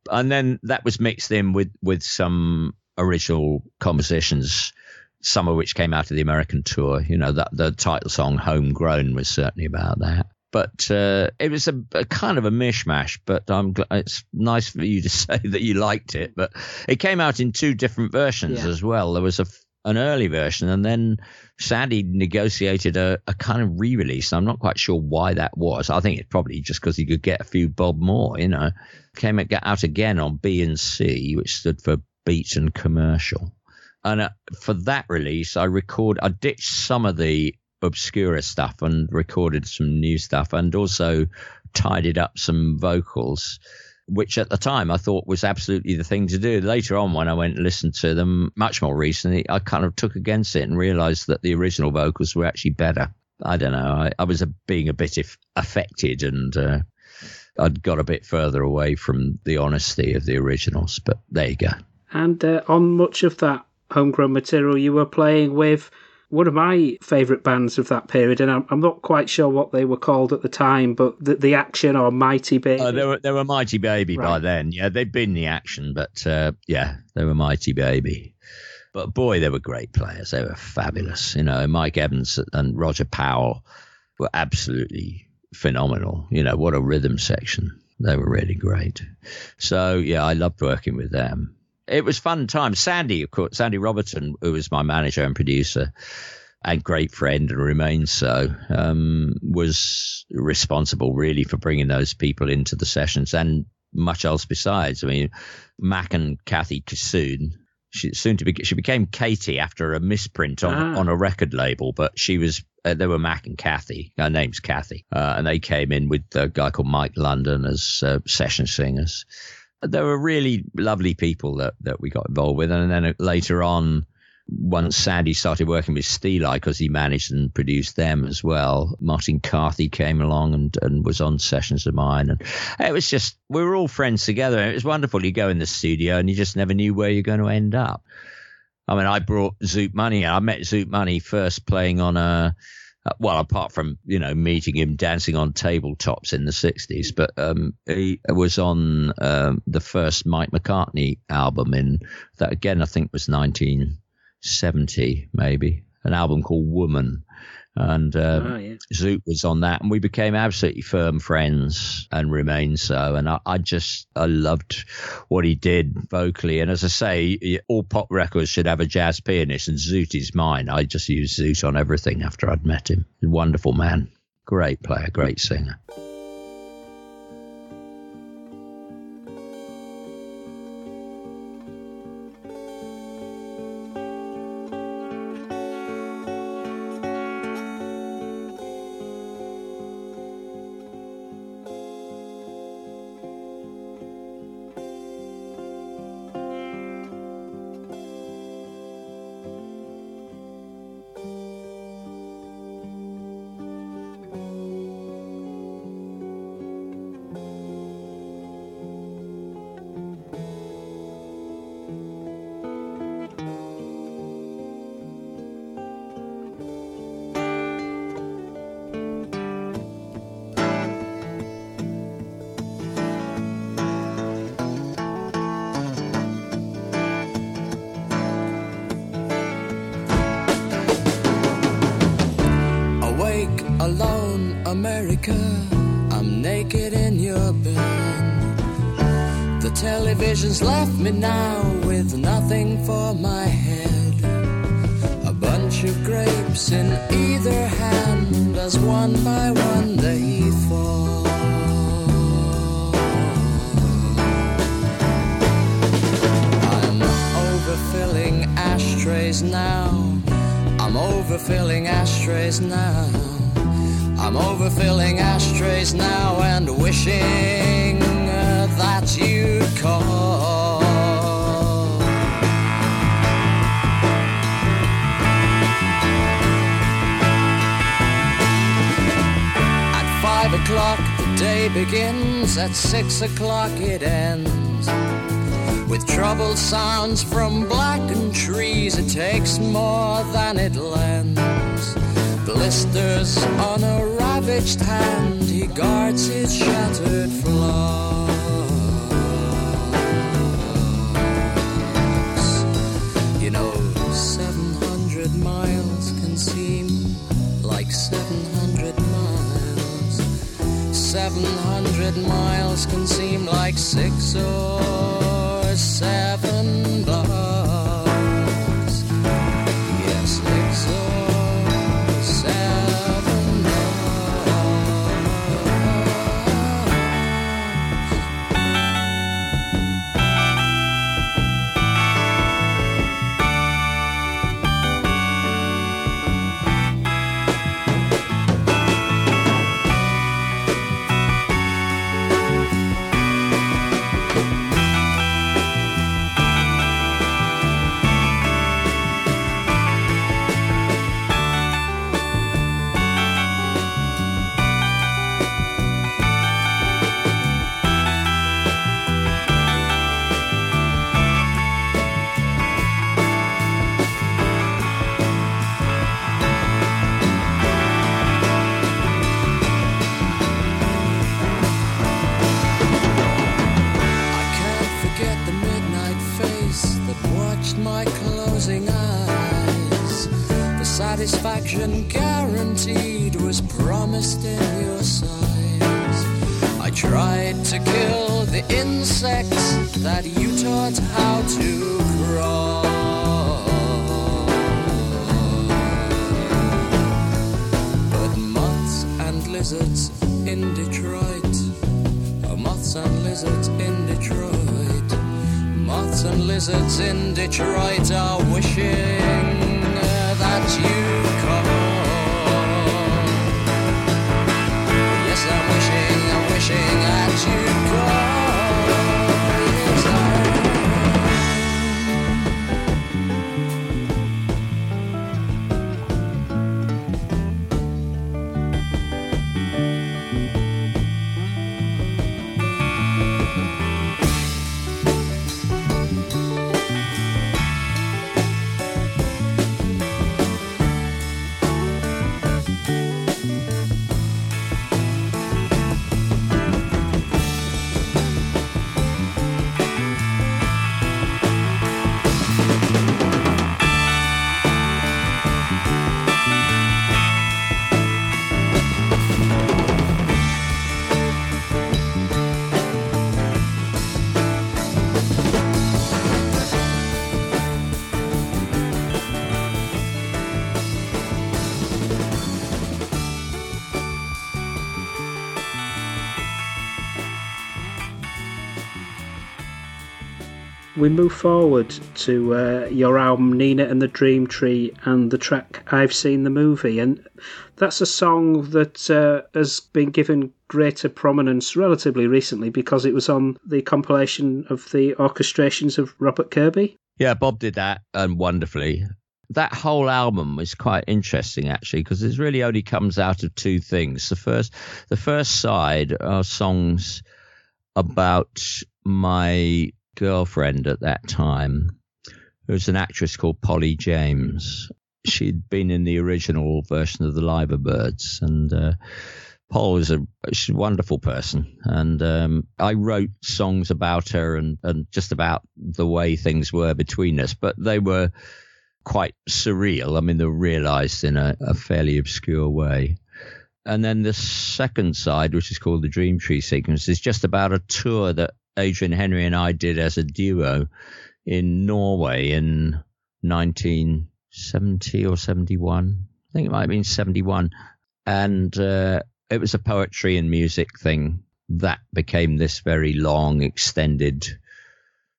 and then that was mixed in with with some original compositions some of which came out of the American tour. You know, that the title song "Homegrown" was certainly about that. But uh, it was a, a, kind of a mishmash. But I'm glad it's nice for you to say that you liked it. But it came out in two different versions yeah. as well. There was a an early version, and then Sandy negotiated a, a kind of re-release. I'm not quite sure why that was. I think it's probably just because he could get a few bob more. You know, came out again on B and C, which stood for Beat and Commercial. And uh, for that release, I record, I ditched some of the obscura stuff and recorded some new stuff, and also tidied up some vocals which at the time I thought was absolutely the thing to do. Later on, when I went and listened to them much more recently, I kind of took against it and realized that the original vocals were actually better. I don't know. I, I was a, being a bit if, affected and uh, I'd got a bit further away from the honesty of the originals, but there you go. And uh, on much of that homegrown material, you were playing with one of my favourite bands of that period, and I'm, I'm, not quite sure what they were called at the time, but the, the Action or Mighty Baby. Uh, they were they were Mighty Baby right. by then. Yeah, they'd been the Action, but uh, yeah, they were Mighty Baby. But boy, they were great players. They were fabulous. You know, Mike Evans and Roger Powell were absolutely phenomenal. You know, what a rhythm section. They were really great. So yeah, I loved working with them it was fun times. Sandy, of course, Sandy Robertson, who was my manager and producer and great friend and remains so, um, was responsible really for bringing those people into the sessions and much else besides. I mean, Mac and Kathy Kissoon, she soon to be she became Katie after a misprint on ah. on a record label, but she was uh, they were Mac and Kathy. Her name's Kathy, uh, and they came in with a guy called Mike London as uh, session singers there were really lovely people that, that we got involved with. And then uh, later on, once Sandy started working with Steeleye because he managed and produced them as well, Martin Carthy came along and, and was on sessions of mine. And it was just, we were all friends together. It was wonderful. You go in the studio and you just never knew where you're going to end up. I mean, I brought Zoot Money. I met Zoot Money first playing on a, uh, well, apart from you know meeting him dancing on tabletops in the '60s, but um, he was on um, the first Mike McCartney album in that again I think was 1970 maybe an album called Woman, and um, oh, yeah. Zoot was on that, and we became absolutely firm friends and remain so. And I, I, just I loved what he did vocally. And as I say, all pop records should have a jazz pianist, and Zoot is mine. I just used Zoot on everything after I'd met him. Wonderful man, great player, great singer. At five o'clock, the day begins. At six o'clock, it ends. With troubled sounds from blackened trees, it takes more than it lends. Blisters on a ravaged hand, he guards his shattered flaws. Miles can seem like six or seven blocks. We move forward to uh, your album Nina and the Dream Tree and the track I've Seen the Movie. And that's a song that uh, has been given greater prominence relatively recently because it was on the compilation of the orchestrations of Robert Kirby. Yeah, Bob did that um, wonderfully. That whole album is quite interesting actually because it really only comes out of two things. The first, the first side are songs about my girlfriend at that time, who was an actress called Polly James. She'd been in the original version of the Liver Birds, and uh, Paul was a she's a wonderful person, and um, I wrote songs about her and and just about the way things were between us, but they were quite surreal. I mean, they were realised in a, a fairly obscure way. And then the second side, which is called the Dream Tree Sequence, is just about a tour that Adrian Henri and I did as a duo in Norway in 1970 or 71. I think it might have been 71. And uh, it was a poetry and music thing that became this very long, extended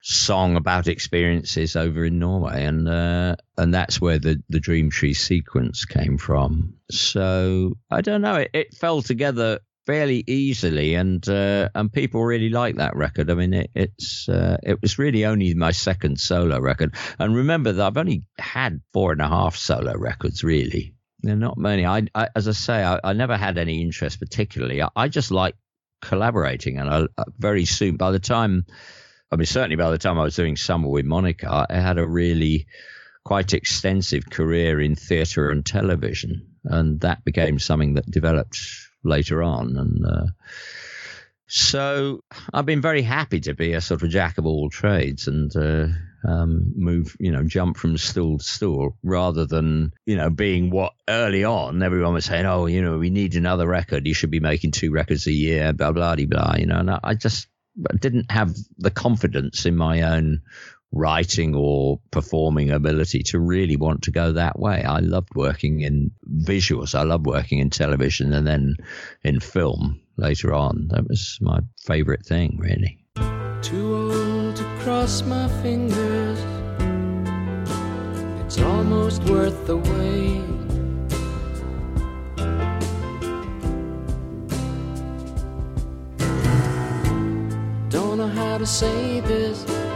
song about experiences over in Norway, and uh, and that's where the the Dream Tree sequence came from. So I don't know, it, it fell together fairly easily, and uh, and people really like that record. I mean, it, it's uh, it was really only my second solo record, and remember that I've only had four and a half solo records really. They're not many. I, I as I say, I, I never had any interest particularly. I, I just like collaborating, and I, very soon, by the time I mean, certainly by the time I was doing Summer with Monica, I had a really quite extensive career in theatre and television, and that became something that developed later on. And uh, so I've been very happy to be a sort of jack of all trades and uh, um, move, you know, jump from stool to stool rather than, you know, being what early on everyone was saying, oh, you know, we need another record. You should be making two records a year, blah, blah, blah, blah. You know, and I just didn't have the confidence in my own writing or performing ability to really want to go that way. I loved working in visuals. I loved working in television and then in film later on. That was my favorite thing, really. Too old to cross my fingers. It's almost worth the wait. Don't know how to say this.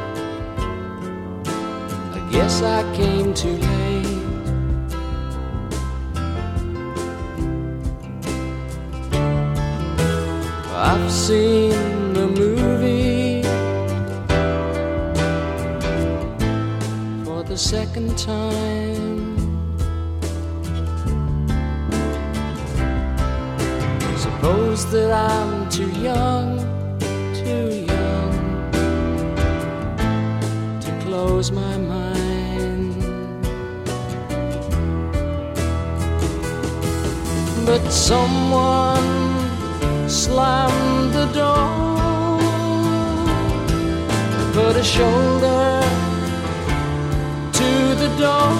Guess I came too late. I've seen the movie for the second time. Suppose that I'm too young, too young to close my mind. But someone slammed the door, put a shoulder to the door.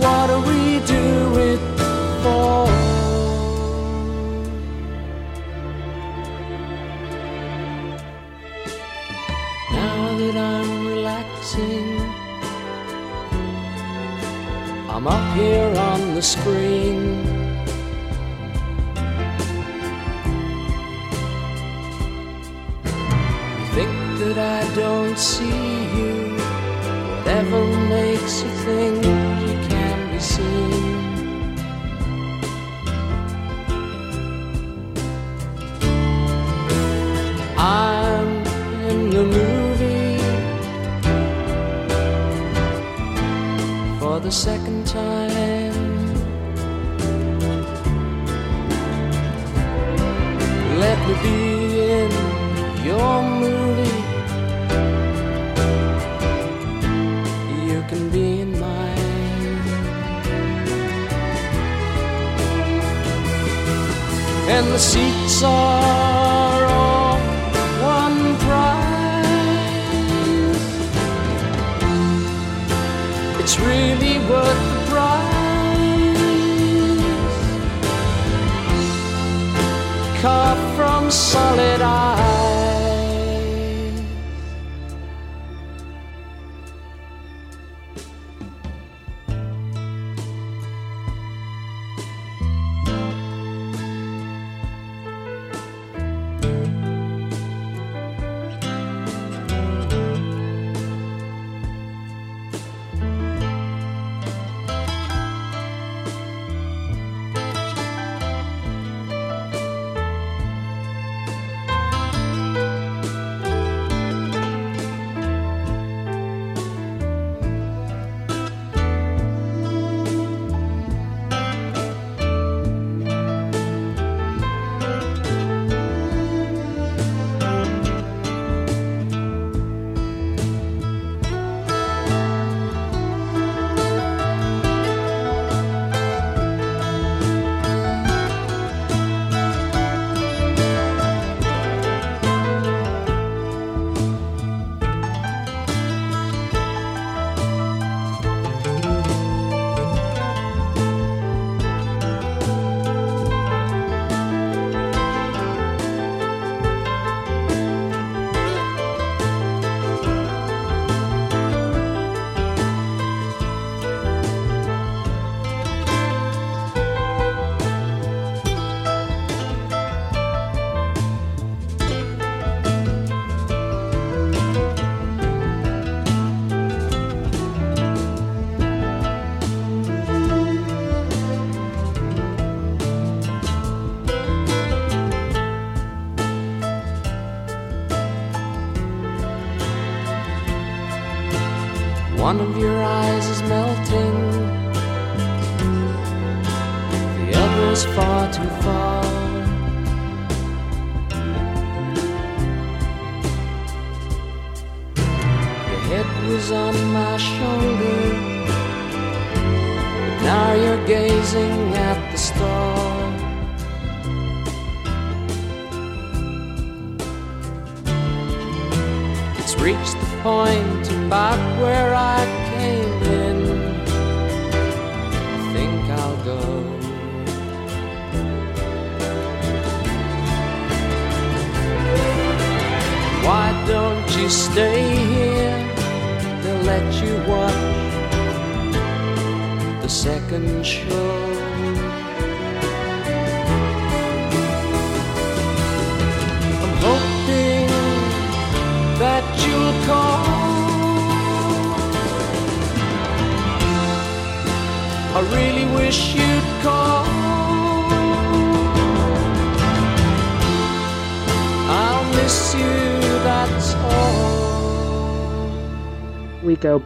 What do we do it for? Now that I'm I'm up here on the screen. You think that I don't see you? Whatever makes you think you can be seen. I'm the second time. Let me be in your movie. You can be in mine. And the seats are Carved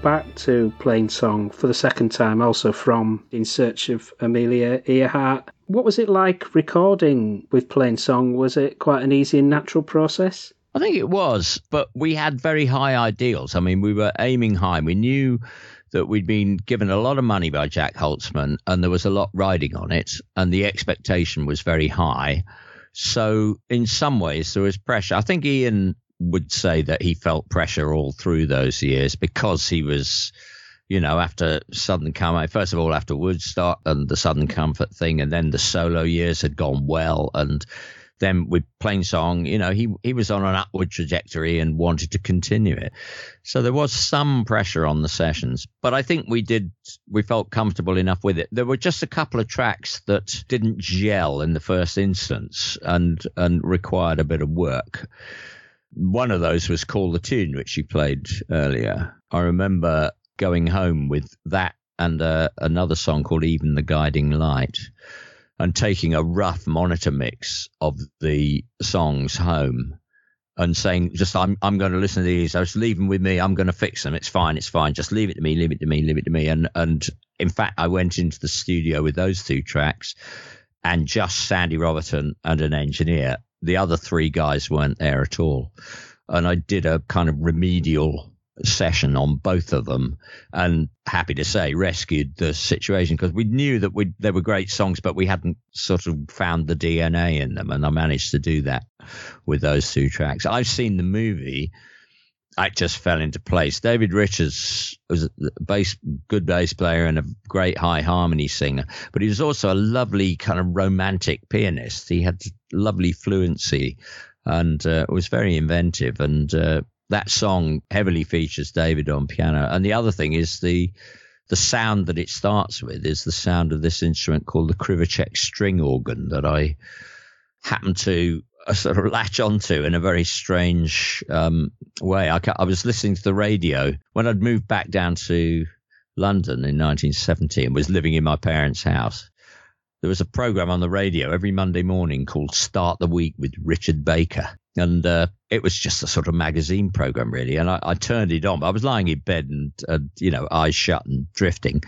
back to Plainsong for the second time, also from In Search of Amelia Earhart. What was it like recording with Plainsong? Was it quite an easy and natural process? I think it was, but we had very high ideals. I mean, we were aiming high. We knew that we'd been given a lot of money by Jac Holzman and there was a lot riding on it, and the expectation was very high. So, in some ways, there was pressure. I think Iain would say that he felt pressure all through those years because he was, you know, after Southern Comfort, first of all, after Woodstock and the Southern Comfort thing, and then the solo years had gone well. And then with Plainsong, you know, he, he was on an upward trajectory and wanted to continue it. So there was some pressure on the sessions, but I think we did, we felt comfortable enough with it. There were just a couple of tracks that didn't gel in the first instance and, and required a bit of work. One of those was Call the Tune, which you played earlier. I remember going home with that and uh, another song called Even the Guiding Light and taking a rough monitor mix of the songs home and saying, just, I'm, I'm going to listen to these. I was leaving with me. I'm going to fix them. It's fine. It's fine. Just leave it to me. Leave it to me. Leave it to me. And, and in fact, I went into the studio with those two tracks and just Sandy Roberton and an engineer. The other three guys weren't there at all. And I did a kind of remedial session on both of them and happy to say rescued the situation because we knew that we they were great songs but we hadn't sort of found the DNA in them and I managed to do that with those two tracks. I've seen the movie it just fell into place. David Richards was a bass, good bass player and a great high harmony singer, but he was also a lovely kind of romantic pianist. He had lovely fluency and uh, was very inventive. And uh, that song heavily features David on piano. And the other thing is the the sound that it starts with is the sound of this instrument called the Krivacek string organ that I happened to sort of latch onto in a very strange um, way. I, I was listening to the radio when I'd moved back down to London in 1970 and was living in my parents' house. There was a program on the radio every Monday morning called Start the Week with Richard Baker. And uh, it was just a sort of magazine program, really. And I, I turned it on. But I was lying in bed and, you know, eyes shut and drifting.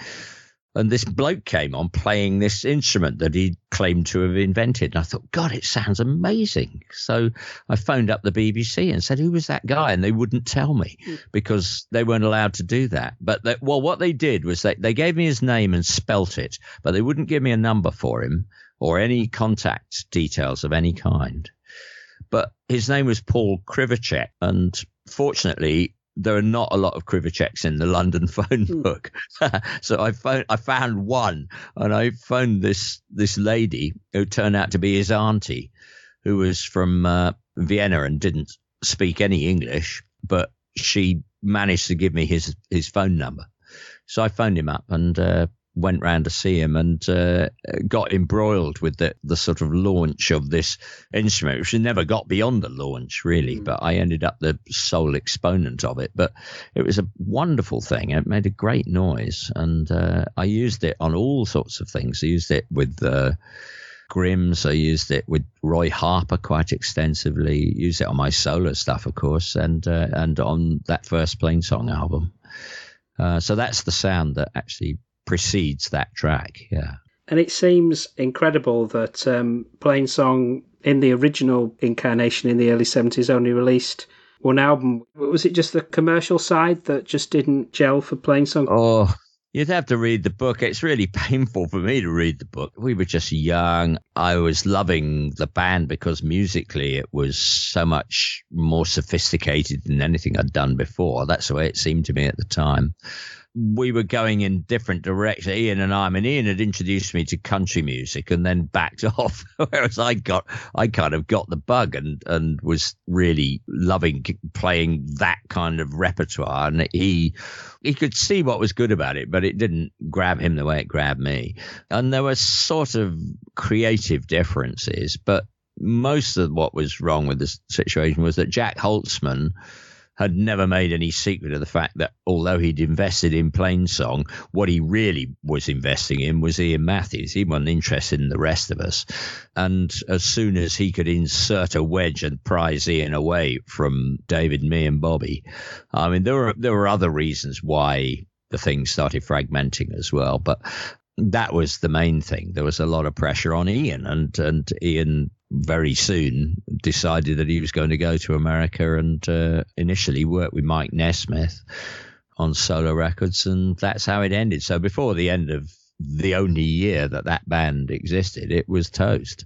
And this bloke came on playing this instrument that he claimed to have invented. And I thought, God, it sounds amazing. So I phoned up the BBC and said, Who was that guy? And they wouldn't tell me hmm. because they weren't allowed to do that. But they, well, what they did was they, they gave me his name and spelt it, but they wouldn't give me a number for him or any contact details of any kind. But his name was Paul Krivacek. And fortunately, there are not a lot of Krivaceks in the London phone book. so I phoned, I found one and I phoned this, this lady who turned out to be his auntie who was from uh, Vienna and didn't speak any English, but she managed to give me his, his phone number. So I phoned him up and uh, went round to see him and uh, got embroiled with the, the sort of launch of this instrument, which never got beyond the launch, really. But I ended up the sole exponent of it. But it was a wonderful thing. It made a great noise. And uh, I used it on all sorts of things. I used it with. Uh, Grimms. I used it with Roy Harper quite extensively. Used it on my solo stuff, of course, and uh, and on that first Plainsong album. Uh, so that's the sound that actually precedes that track. Yeah. And it seems incredible that um, Plainsong in the original incarnation in the early 70s only released one album. Was it just the commercial side that just didn't gel for Plainsong? Oh, you'd have to read the book. It's really painful for me to read the book. We were just young. I was loving the band because musically it was so much more sophisticated than anything I'd done before. That's the way it seemed to me at the time we were going in different directions. Iain and I, I mean, Iain had introduced me to country music and then backed off, whereas I got, I kind of got the bug and and was really loving playing that kind of repertoire. And he he could see what was good about it, but it didn't grab him the way it grabbed me. And there were sort of creative differences, but most of what was wrong with the situation was that Jac Holzman had never made any secret of the fact that although he'd invested in Plainsong, what he really was investing in was Iain Matthews. He wasn't interested in the rest of us. And as soon as he could insert a wedge and prize Iain away from David, me, and Bobby, I mean, there were there were other reasons why the thing started fragmenting as well. But that was the main thing. There was a lot of pressure on Iain, and and Iain very soon decided that he was going to go to America and uh, initially work with Mike Nesmith on solo records, and that's how it ended. So before the end of the only year that that band existed, it was toast.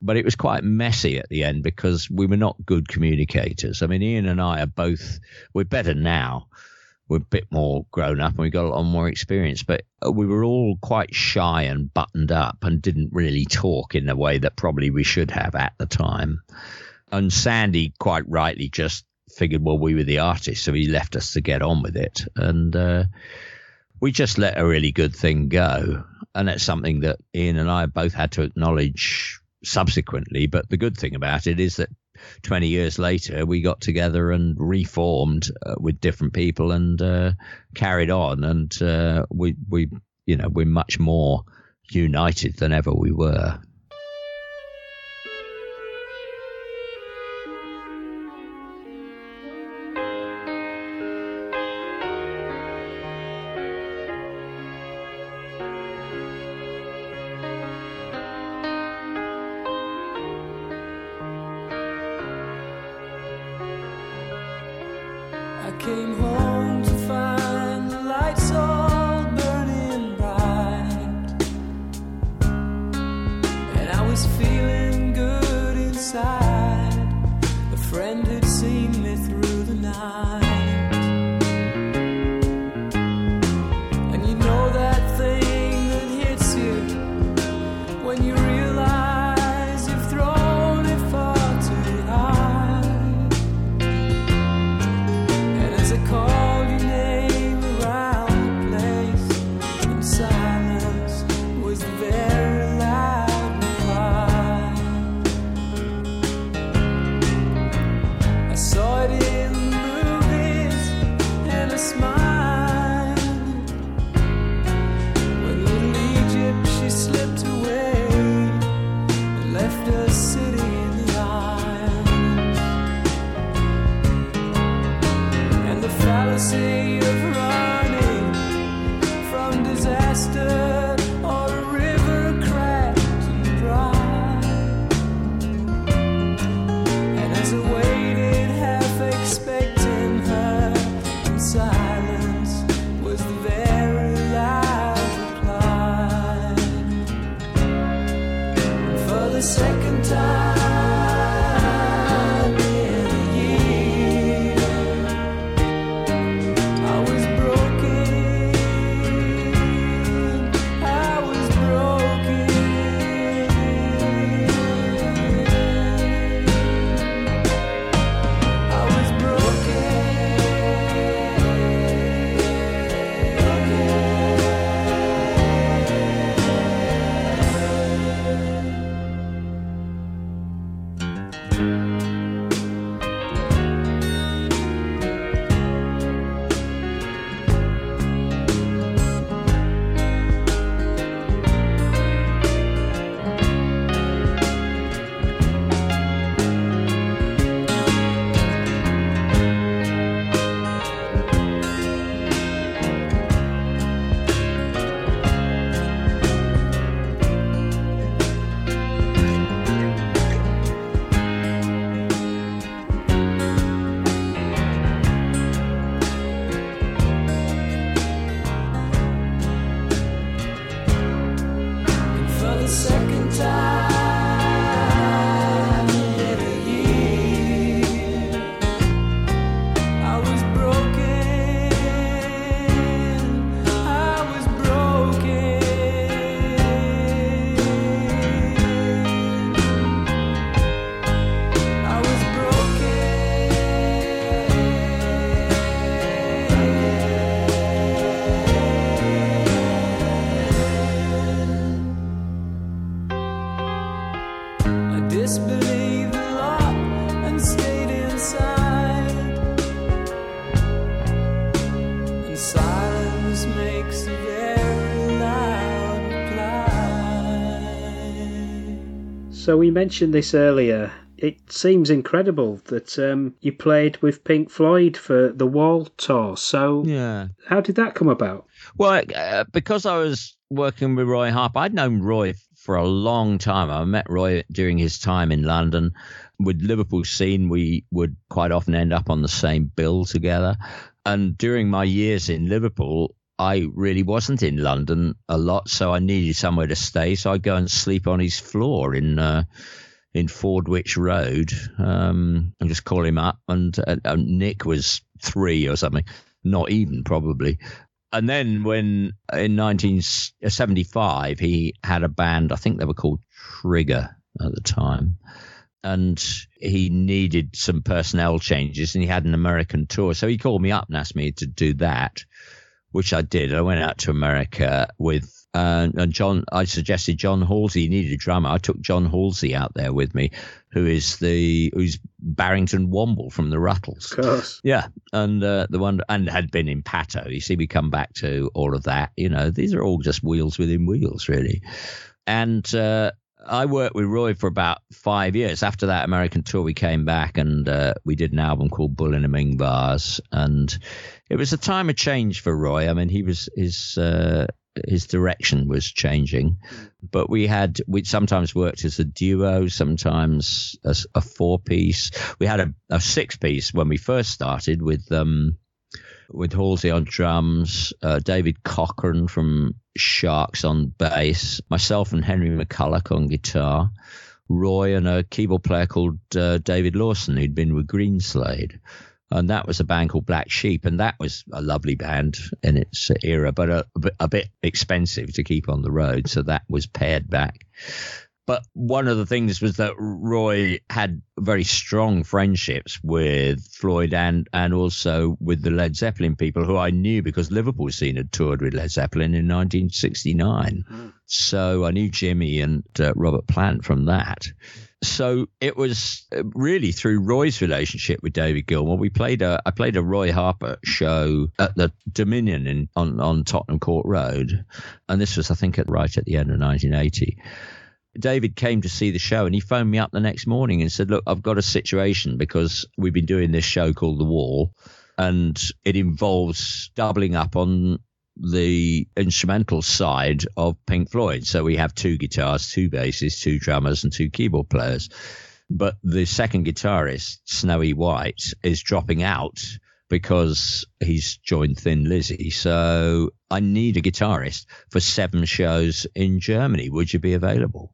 But it was quite messy at the end because we were not good communicators. I mean, Iain and I are both, we're better now we're a bit more grown up and we got a lot more experience, but uh, we were all quite shy and buttoned up and didn't really talk in the way that probably we should have at the time. And Sandy quite rightly just figured, well, we were the artists, so he left us to get on with it. And uh, we just let a really good thing go. And that's something that Iain and I both had to acknowledge subsequently. But the good thing about it is that 20 years later, we got together and reformed uh, with different people and uh, carried on. And uh, we, we, you know, we're much more united than ever we were. So we mentioned this earlier. It seems incredible that um, you played with Pink Floyd for the Wall tour. So Yeah. how did that come about? Well, uh, because I was working with Roy Harper, I'd known Roy for a long time. I met Roy during his time in London. With Liverpool scene, we would quite often end up on the same bill together. And during my years in Liverpool, I really wasn't in London a lot, so I needed somewhere to stay. So I'd go and sleep on his floor in uh, in Fordwych Road um, and just call him up. And uh, uh, Nick was three or something, not even probably. And then when in 1975 he had a band, I think they were called Trigger at the time, and he needed some personnel changes, and he had an American tour, so he called me up and asked me to do that, which I did. I went out to America with. Uh, and John, I suggested John Halsey he needed a drummer. I took John Halsey out there with me, who is the who's Barrington Womble from the Ruttles. Of course. Yeah, and uh, the one and had been in Patto. You see, we come back to all of that. You know, these are all just wheels within wheels, really. And uh, I worked with Roy for about five years. After that American tour, we came back and uh, we did an album called Bullinamingvase, and it was a time of change for Roy. I mean, he was his. Uh, his direction was changing, but we had we sometimes worked as a duo, sometimes as a four piece. We had a, a six piece when we first started with um with Halsey on drums, uh, David Cochran from Sharks on bass, myself and Henry McCullough on guitar, Roy and a keyboard player called uh, David Lawson who'd been with Greenslade. And that was a band called Black Sheep, and that was a lovely band in its era, but a, a, bit, expensive to keep on the road. So that was pared back. But one of the things was that Roy had very strong friendships with Floyd and, and also with the Led Zeppelin people who I knew because Liverpool scene had toured with Led Zeppelin in 1969. So I knew Jimmy and uh, Robert Plant from that. So it was uh, really through Roy's relationship with David Gilmour. We played a I played a Roy Harper show at the Dominion in on, on Tottenham Court Road, and this was I think at right at the end of 1980. David came to see the show and he phoned me up the next morning and said, Look, I've got a situation because we've been doing this show called The Wall and it involves doubling up on the instrumental side of Pink Floyd. So we have two guitars, two basses, two drummers, and two keyboard players. But the second guitarist, Snowy White, is dropping out because he's joined Thin Lizzy. So I need a guitarist for seven shows in Germany. Would you be available?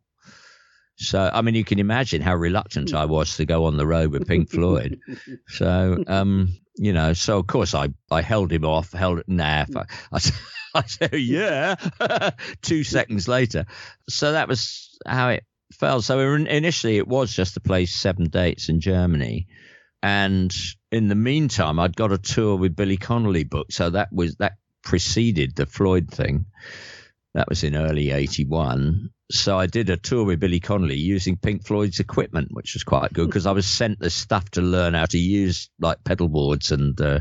So, I mean, you can imagine how reluctant I was to go on the road with Pink Floyd. So, um, you know, so of course I, I held him off, held it, nah, mm. I, I, I said, yeah, two seconds later. So that was how it felt. So initially it was just to play seven dates in Germany. And in the meantime, I'd got a tour with Billy Connolly booked. So that was, that preceded the Floyd thing. That was in early 81. So I did a tour with Billy Connolly using Pink Floyd's equipment, which was quite good because I was sent the stuff to learn how to use like pedal boards and uh,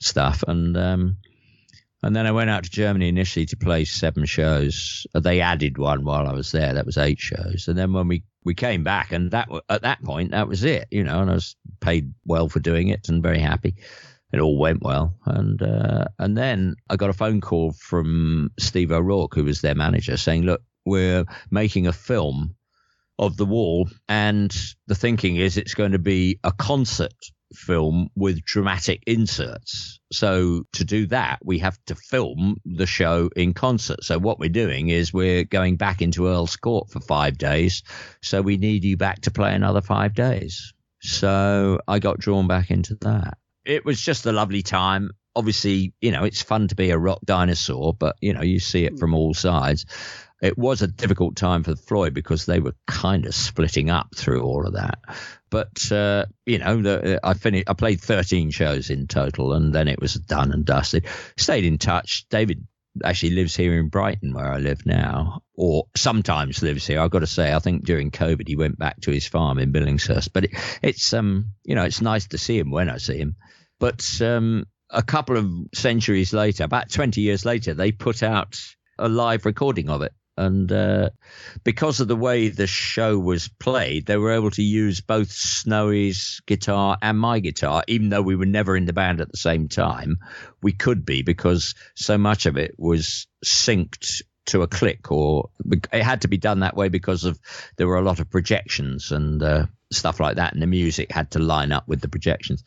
stuff. And um, and then I went out to Germany initially to play seven shows. They added one while I was there. That was eight shows. And then when we, we came back, and that at that point that was it, you know. And I was paid well for doing it and very happy it all went well. And uh, and then I got a phone call from Steve O'Rourke, who was their manager, saying, "Look, we're making a film of the wall, and the thinking is it's going to be a concert." film with dramatic inserts so to do that we have to film the show in concert so what we're doing is we're going back into earl's court for five days so we need you back to play another five days so i got drawn back into that it was just a lovely time. Obviously, you know, it's fun to be a rock dinosaur, but you know, you see it from all sides. It was a difficult time for Floyd because they were kind of splitting up through all of that. But uh, you know, the, I finished. I played 13 shows in total, and then it was done and dusted. Stayed in touch. David actually lives here in Brighton, where I live now, or sometimes lives here. I've got to say, I think during COVID he went back to his farm in Billingshurst. But it, it's um, you know, it's nice to see him when I see him. But um, a couple of centuries later, about 20 years later, they put out a live recording of it. And uh, because of the way the show was played, they were able to use both Snowy's guitar and my guitar, even though we were never in the band at the same time. We could be because so much of it was synced to a click, or it had to be done that way because of there were a lot of projections and uh, stuff like that, and the music had to line up with the projections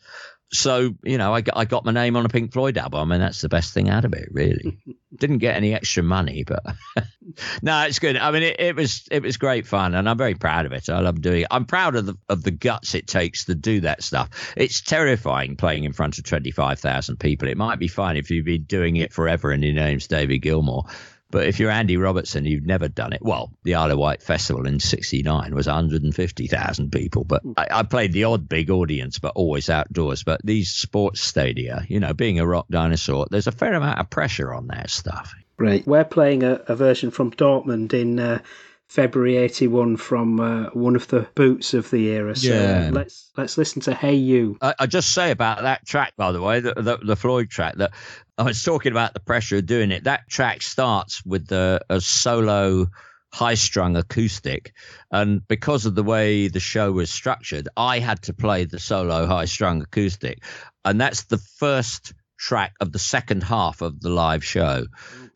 so you know, I got, I got my name on a Pink Floyd album, and that's the best thing out of it. Really, didn't get any extra money, but no, it's good. I mean, it, it was it was great fun, and I'm very proud of it. I love doing it. I'm proud of the of the guts it takes to do that stuff. It's terrifying playing in front of twenty five thousand people. It might be fine if you've been doing it forever and your name's David Gilmour. But if you're Andy Robertson, you've never done it. Well, the Isle of Wight Festival in '69 was 150,000 people, but I, I, played the odd big audience, but always outdoors. But these sports stadia, you know, being a rock dinosaur, there's a fair amount of pressure on that stuff. Right. We're playing a, a version from Dortmund in uh, February 81 from uh, one of the boots of the era. So Yeah. let's let's listen to Hey You. I, I just say about that track, by the way, the, the, the Floyd track that I was talking about the pressure of doing it. That track starts with the, a solo high strung acoustic. And because of the way the show was structured, I had to play the solo high strung acoustic. And that's the first track of the second half of the live show.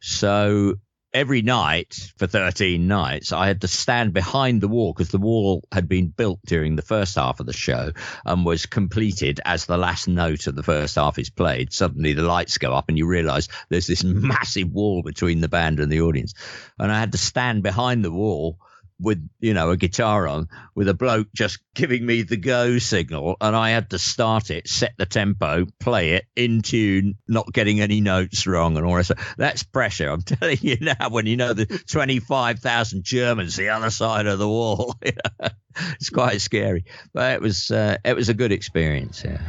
So every night for 13 nights, I had to stand behind the wall because the wall had been built during the first half of the show and was completed as the last note of the first half is played. Suddenly the lights go up and you realize there's this massive wall between the band and the audience. And I had to stand behind the wall with you know a guitar on with a bloke just giving me the go signal and i had to start it set the tempo play it in tune not getting any notes wrong and all that that's pressure. I'm telling you now when you know the 25000 germans the other side of the wall it's quite scary. But it was uh, it was a good experience yeah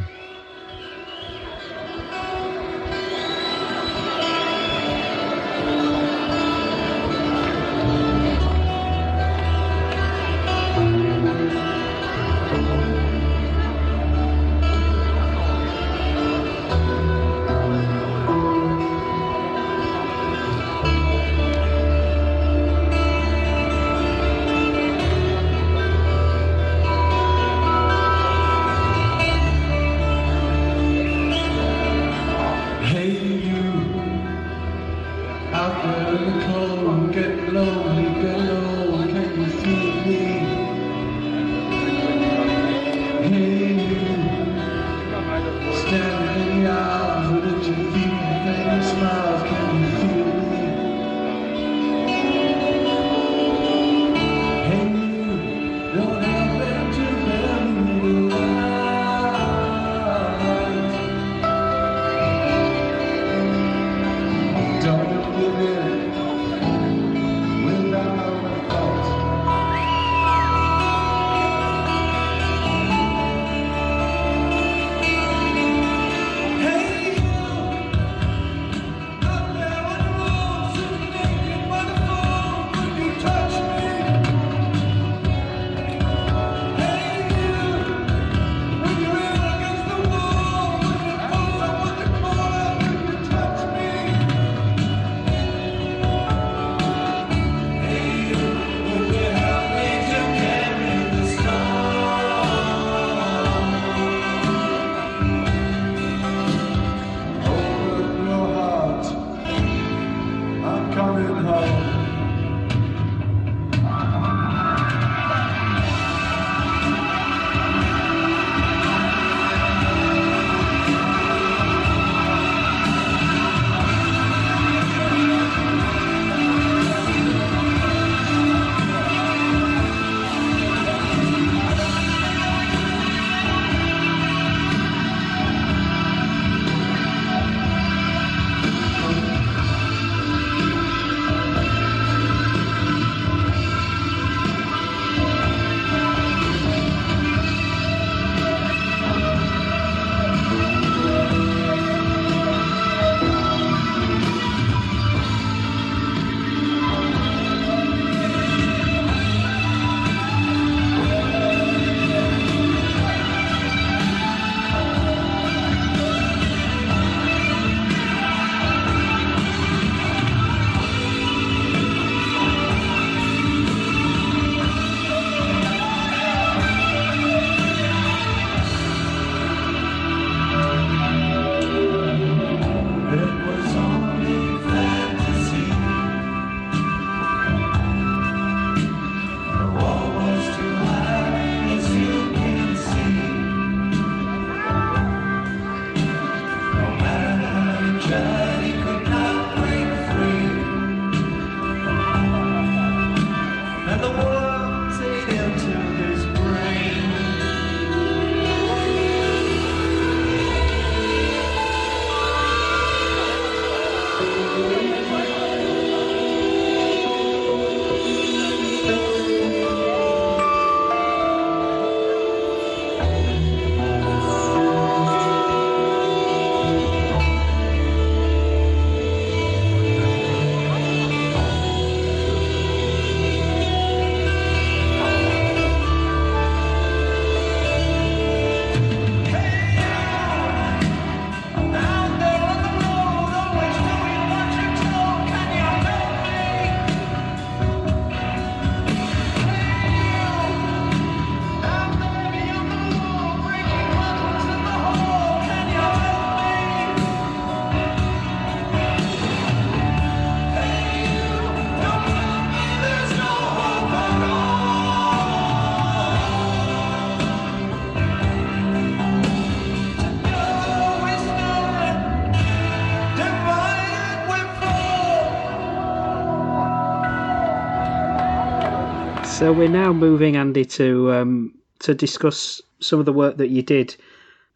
So we're now moving, Andy, to um, to discuss some of the work that you did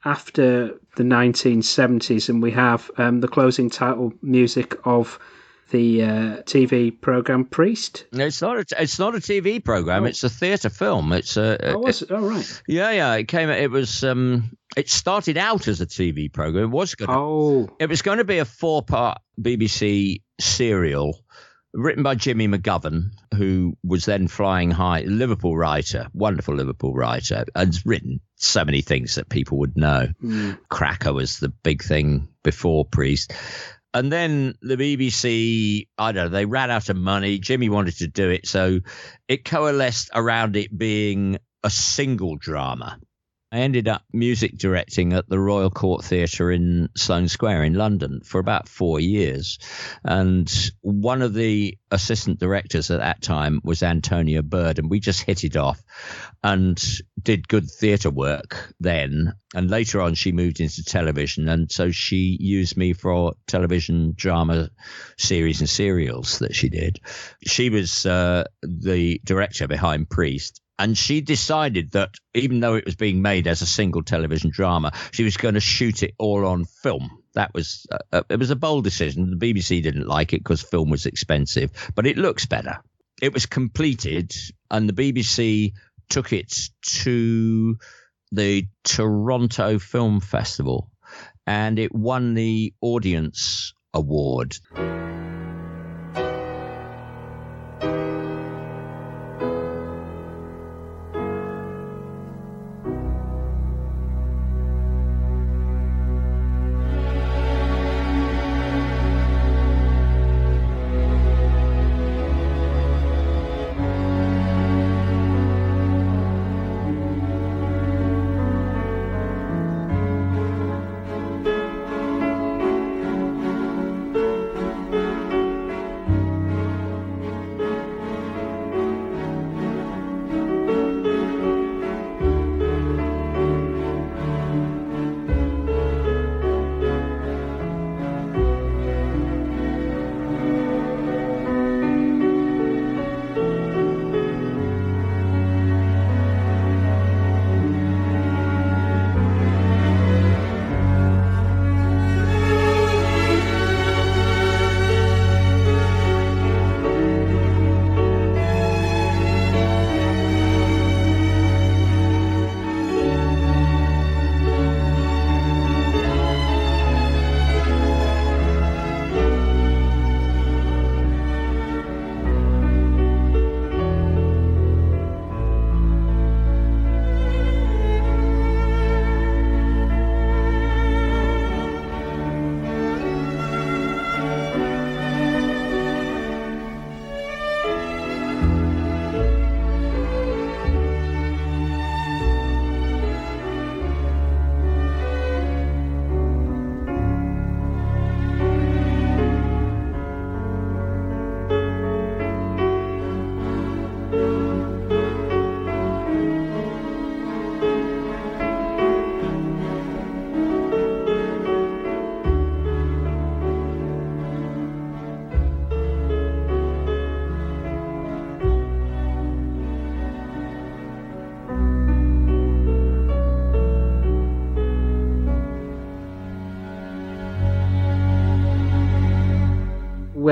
after the 1970s, and we have um, the closing title music of the uh, TV program Priest. It's not a, it's not a TV program. Oh. It's a theatre film. It's a, Oh, was it? Oh, right. yeah, yeah. It came. It was. Um, it started out as a TV program. It was going. to Oh, It was going to be a four part BBC serial written by Jimmy McGovern, who was then flying high, Liverpool writer, wonderful Liverpool writer, and written so many things that people would know. Hmm. Cracker was the big thing before Priest. And then the BBC, I don't know, they ran out of money. Jimmy wanted to do it, so it coalesced around it being a single drama. I ended up music directing at the Royal Court Theatre in Sloane Square in London for about four years. And one of the assistant directors at that time was Antonia Bird, and we just hit it off and did good theatre work then. And later on, she moved into television. And so she used me for television drama series and serials that she did. She was uh, the director behind Priest. And she decided that even though it was being made as a single television drama, she was going to shoot it all on film. That was uh, uh, it was a bold decision. The BBC didn't like it because film was expensive, but it looks better. It was completed, and the BBC took it to the Toronto Film Festival, and it won the Audience Award.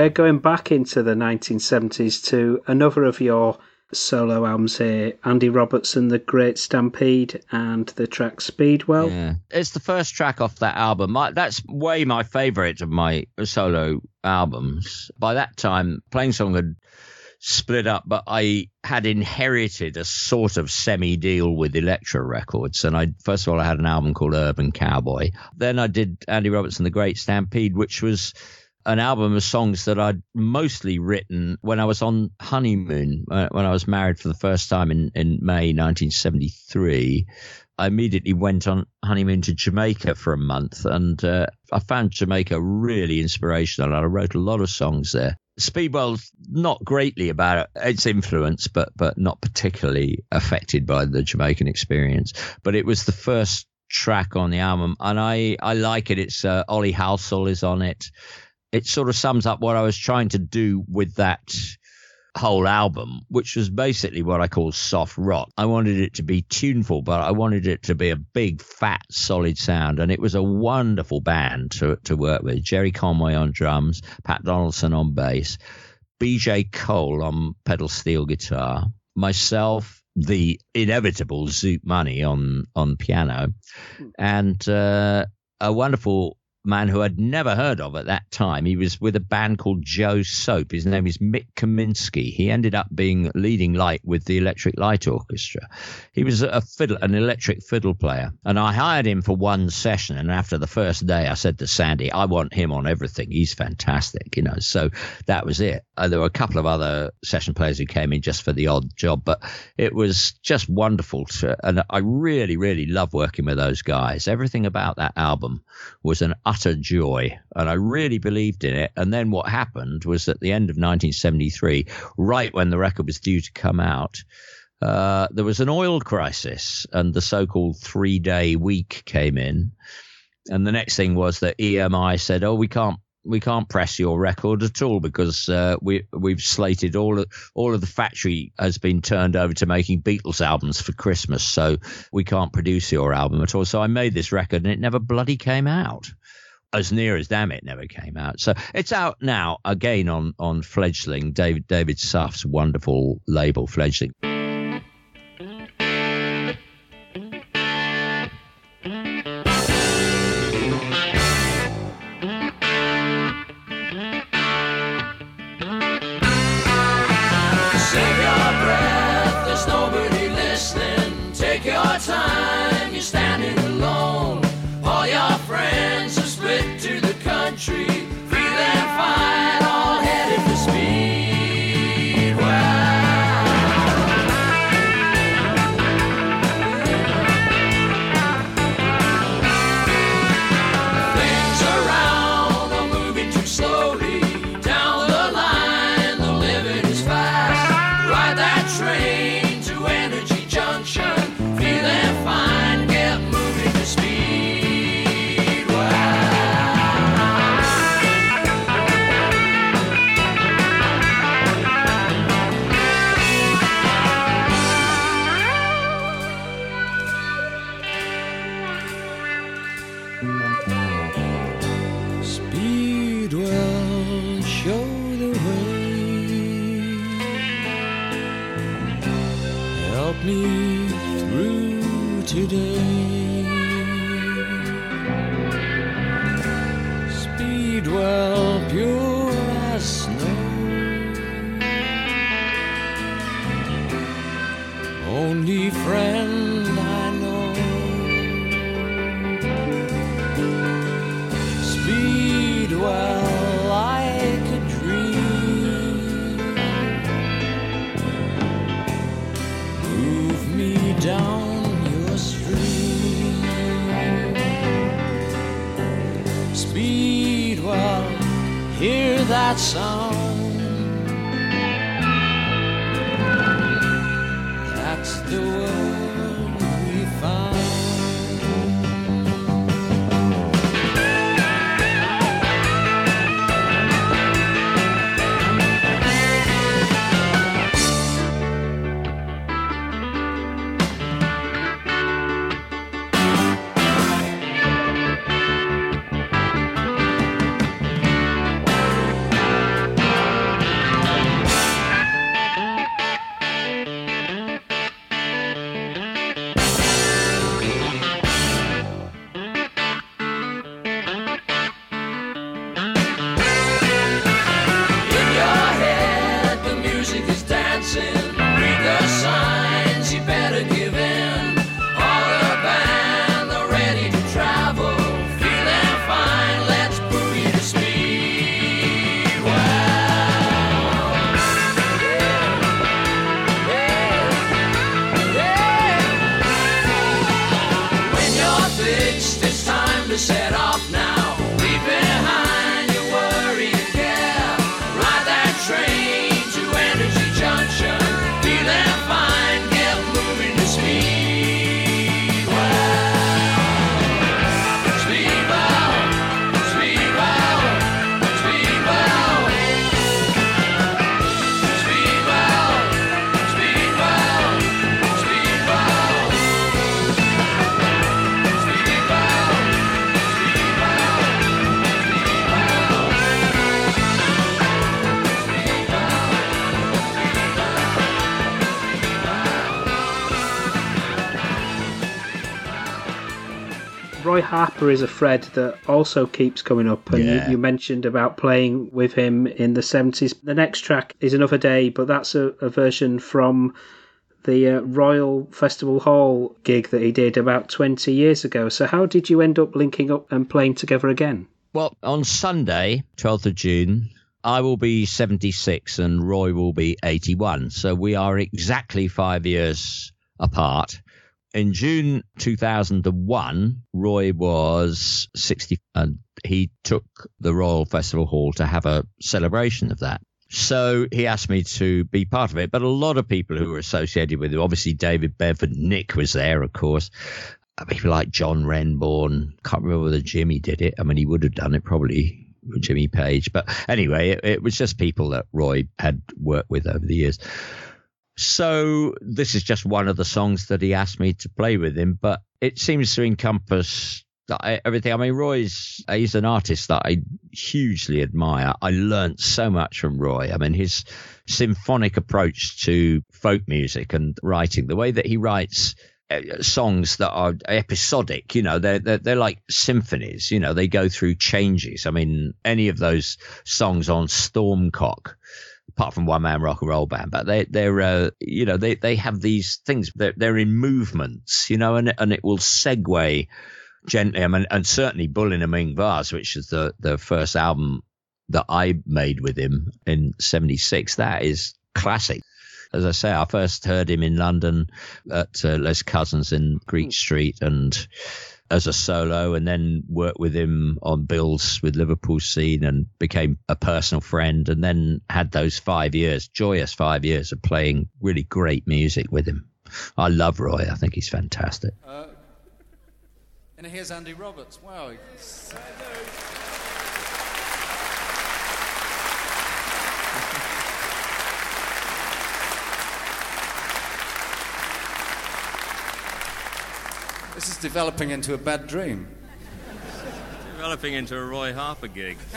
We're going back into the 1970s to another of your solo albums here Andy Roberts and, The Great Stampede, and the track Speedwell. Yeah. It's the first track off that album. My, that's way my favorite of my solo albums. By that time, Plainsong had split up, but I had inherited a sort of semi deal with Elektra Records. And I, first of all, I had an album called Urban Cowboy. Then I did Andy Roberts and, The Great Stampede, which was an album of songs that I'd mostly written when I was on honeymoon, uh, when I was married for the first time in, in May 1973. I immediately went on honeymoon to Jamaica for a month, and uh, I found Jamaica really inspirational. And I wrote a lot of songs there. Speedwell's not greatly about its influence, but but not particularly affected by the Jamaican experience. But it was the first track on the album, and I I like it. It's uh, Ollie Halsall is on it. It sort of sums up what I was trying to do with that whole album, which was basically what I call soft rock. I wanted it to be tuneful, but I wanted it to be a big, fat, solid sound. And it was a wonderful band to, to work with. Gerry Conway on drums, Pat Donaldson on bass, BJ Cole on pedal steel guitar, myself, the inevitable Zoot Money on, on piano, and uh, a wonderful man who I'd never heard of at that time. He was with a band called Joe Soap. His name is Mik Kaminski. He ended up being leading light with the Electric Light Orchestra. He was a fiddle, an electric fiddle player, and I hired him for one session. And after the first day, I said to Sandy, "I want him on everything. He's fantastic." You know, so that was it. Uh, there were a couple of other session players who came in just for the odd job, but it was just wonderful to, and I really, really love working with those guys. Everything about that album was an utter joy, and I really believed in it. And then what happened was at the end of 1973, right when the record was due to come out, uh, there was an oil crisis, and the so-called three-day week came in. And the next thing was that EMI said, "Oh, we can't." We can't press your record at all because uh, we we've slated all all of the factory has been turned over to making Beatles albums for Christmas, so we can't produce your album at all. So I made this record and it never bloody came out as near as damn it never came out. So it's out now again on on Fledgling, David David Suff's wonderful label Fledgling. Harper is a Fred that also keeps coming up, and Yeah. you, you mentioned about playing with him in the 70s. The next track is Another Day, but that's a, a version from the uh, Royal Festival Hall gig that he did about 20 years ago. So, how did you end up linking up and playing together again? Well, on Sunday, 12th of June, I will be 76 and Roy will be 81. So we are exactly five years apart. In June 2001, Roy was 60 and he took the Royal Festival Hall to have a celebration of that. So he asked me to be part of it. But a lot of people who were associated with him, obviously David Bedford, Nick was there, of course. Uh, People like John Renbourn. Can't remember whether Jimmy did it. I mean, he would have done it probably Jimmy Page. But anyway, it, it was just people that Roy had worked with over the years. So this is just one of the songs that he asked me to play with him, but it seems to encompass I- everything. I mean, Roy's he's an artist that I hugely admire. I learnt so much from Roy. I mean, his symphonic approach to folk music and writing, the way that he writes uh, songs that are episodic, you know, they're, they're they're like symphonies. You know, they go through changes. I mean, any of those songs on Stormcock apart from one man rock and roll band, but they they're uh, you know they they have these things they're, they're in movements, you know, and and it will segue gently. I mean, and certainly Bullinamingvase, which is the the first album that I made with him in '76, that is classic. As I say, I first heard him in London at uh, Les Cousins in Greek Street and as a solo and then worked with him on bills with Liverpool scene and became a personal friend and then had those five years, joyous five years of playing really great music with him. I love Roy. I think he's fantastic. Uh, And here's Andy Roberts. Wow. This is developing into a bad dream. Developing into a Roy Harper gig.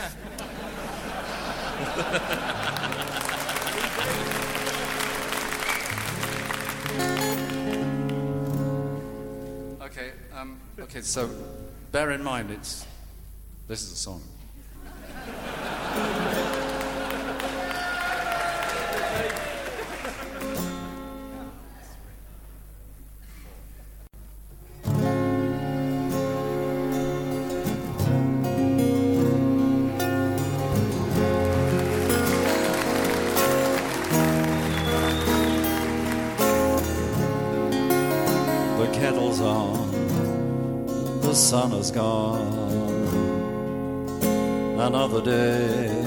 Okay, um, okay, so bear in mind it's. This is a song. Sun is gone. Another day.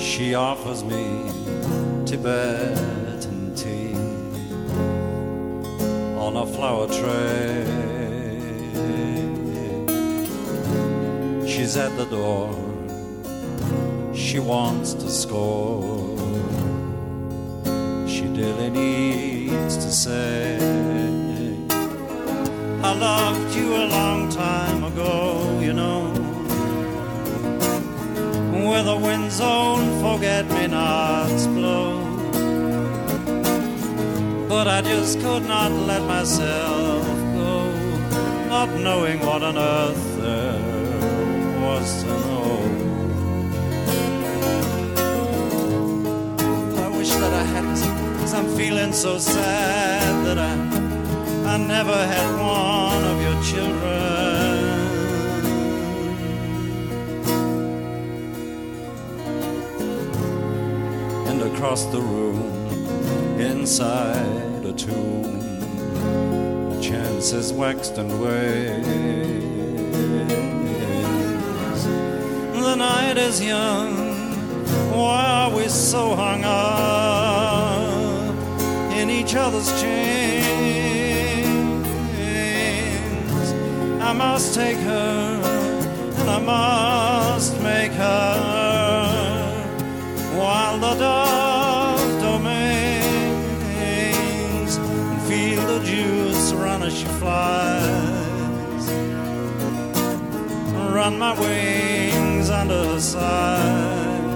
She offers me Tibetan tea on a flower tray. She's at the door. She wants to score she really needs to say I loved you a long time ago, you know. Where the wind's own forget-me-nots blow. But I just could not let myself go Not knowing what on earth there was to know. I wish that I hadn't, cause I'm feeling so sad that I, I never had one of your children. And across the room, inside a tomb, the chances waxed and waned. The night is young. Why are we so hung up in each other's chains? Must take her, and I must make her. While the dove domains and feel the juice run as she flies. Run my wings under her sides.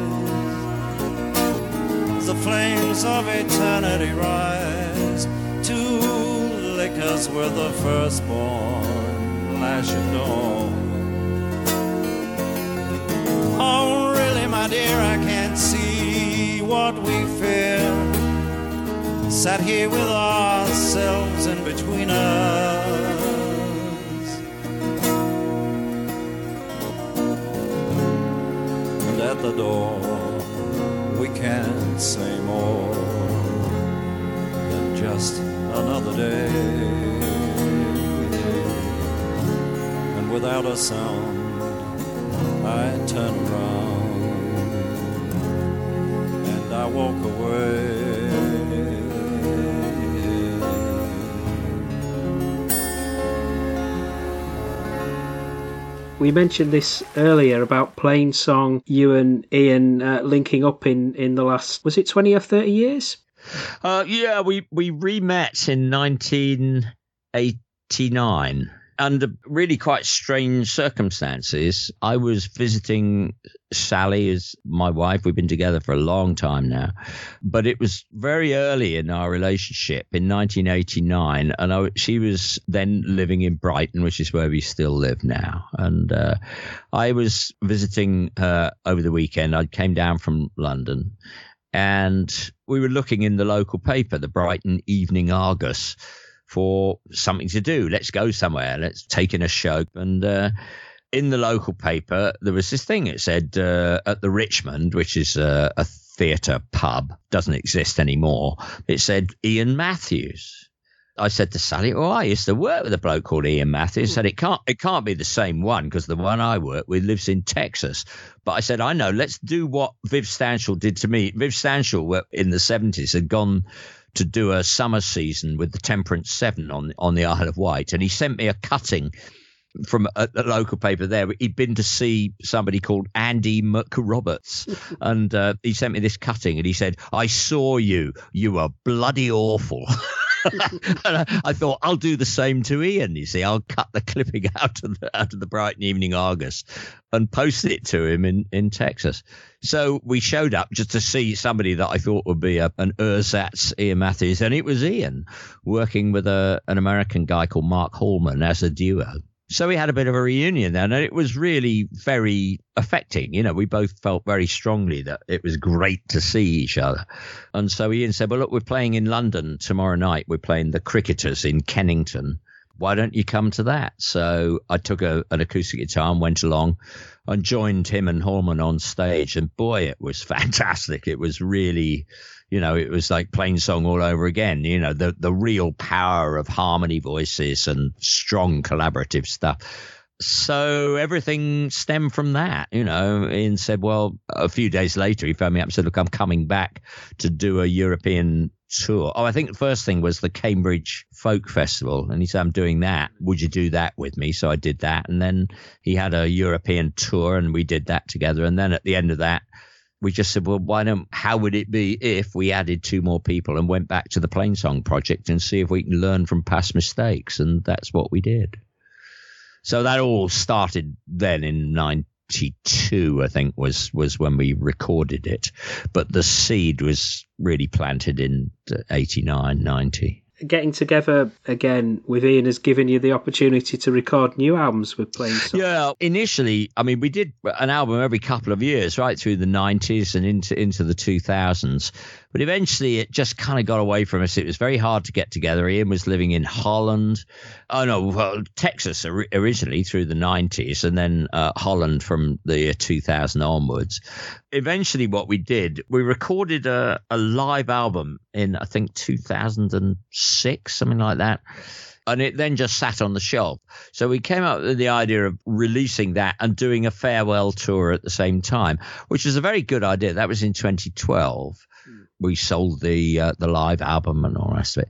The flames of eternity rise. To lick cause we're the firstborn Oh, really, my dear, I can't see what we fear. Sat here with ourselves in between us. And at the door, we can't say more than just another day. Without a sound, I turn around and I walk away. We mentioned this earlier about Plainsong, you and Iain uh, linking up in, in the last, was it 20 or 30 years? Uh, yeah, we we re-met in 1989 under really quite strange circumstances. I was visiting Sally as my wife. We've been together for a long time now, but it was very early in our relationship in 1989, and I, she was then living in Brighton, which is where we still live now. And uh, I was visiting her over the weekend. I came down from London and we were looking in the local paper, the Brighton Evening Argus, for something to do. Let's go somewhere. Let's take in a show. And uh, in the local paper, there was this thing. It said uh, at the Richmond, which is uh, a theatre pub, doesn't exist anymore. It said Iain Matthews. I said to Sally, "Oh, I used to work with a bloke called Iain Matthews." Said it can't, it can't be the same one because the one I work with lives in Texas. But I said, "I know. Let's do what Viv Stanshall did to me. Viv Stanshall in the seventies had gone to do a summer season with the Temperance Seven on on the Isle of Wight, and he sent me a cutting." From a, a local paper there, he'd been to see somebody called Andy McRoberts, and uh, he sent me this cutting, and he said, "I saw you. You were bloody awful." and I, I thought I'll do the same to Iain. You see, I'll cut the clipping out of the out of the Brighton Evening Argus and post it to him in in Texas. So we showed up just to see somebody that I thought would be a, an ersatz Iain Matthews, and it was Iain working with a an American guy called Mark Hallman as a duo. So we had a bit of a reunion then, and it was really very affecting. You know, we both felt very strongly that it was great to see each other. And so Iain said, Well, look, we're playing in London tomorrow night. We're playing the Cricketers in Kennington. Why don't you come to that? So I took a, an acoustic guitar and went along and joined him and Hallman on stage. And boy, it was fantastic. It was really you know, it was like Plainsong all over again. You know, the the real power of harmony voices and strong collaborative stuff. So everything stemmed from that, you know. Iain said, well, a few days later, he phoned me up and said, look, I'm coming back to do a European tour. Oh, I think the first thing was the Cambridge Folk Festival. And he said, I'm doing that. Would you do that with me? So I did that. And then he had a European tour and we did that together. And then at the end of that, we just said, well, why don't, how would it be if we added two more people and went back to the Plainsong project and see if we can learn from past mistakes? And that's what we did. So that all started then in 92, I think was, was when we recorded it. But the seed was really planted in 89, 90 getting together again with Iain has given you the opportunity to record new albums with Plainsong. Yeah, initially, I mean, we did an album every couple of years, right through the 90s and into into the 2000s. But eventually, it just kind of got away from us. It was very hard to get together. Iain was living in Holland. Oh no, well, Texas originally through the 90s, and then uh, Holland from the year 2000 onwards. Eventually, what we did, we recorded a, a live album in I think 2006, something like that and it then just sat on the shelf. So we came up with the idea of releasing that and doing a farewell tour at the same time, which was a very good idea. That was in 2012. We sold the uh, the live album and all the rest of it,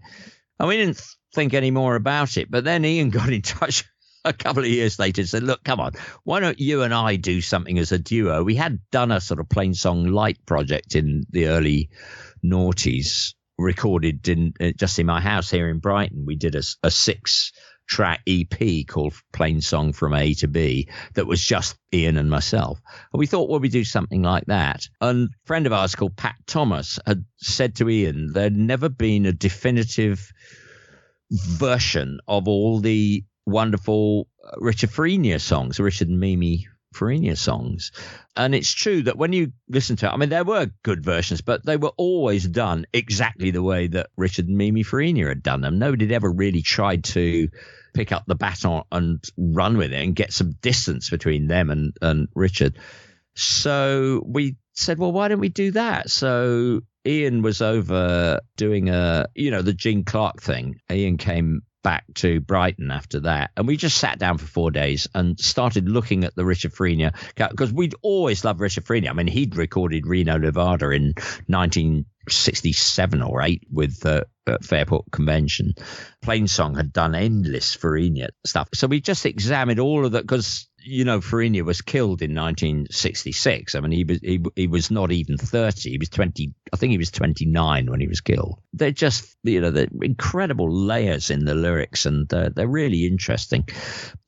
and we didn't think any more about it. But then Iain got in touch. A couple of years later, and said, "Look, come on, why don't you and I do something as a duo?" We had done a sort of Plainsong light project in the early noughties, recorded in uh, just in my house here in Brighton. We did a, a six track EP called Plainsong from A to B that was just Iain and myself. And we thought, well, we do something like that. And a friend of ours called Pat Thomas had said to Iain, there'd never been a definitive version of all the wonderful uh, Richard Farina songs, Richard and Mimi Farina songs. And it's true that when you listen to it, I mean, there were good versions, but they were always done exactly the way that Richard and Mimi Farina had done them. Nobody had ever really tried to pick up the baton and run with it and get some distance between them and, and Richard. So we said, well, why don't we do that? So Iain was over doing a, you know, the Gene Clark thing. Iain came back to Brighton after that, and we just sat down for four days and started looking at the Richard Farina because we'd always loved Richard Farina. I mean, he'd recorded Reno, Nevada in 1967 or eight with uh, at Fairport Convention. Plainsong had done endless Farina stuff, so we just examined all of that because you know, Farina was killed in 1966. I mean, he was he, he was not even 30. He was 20. I think he was 29 when he was killed. They're just you know they're incredible layers in the lyrics, and uh, they're really interesting.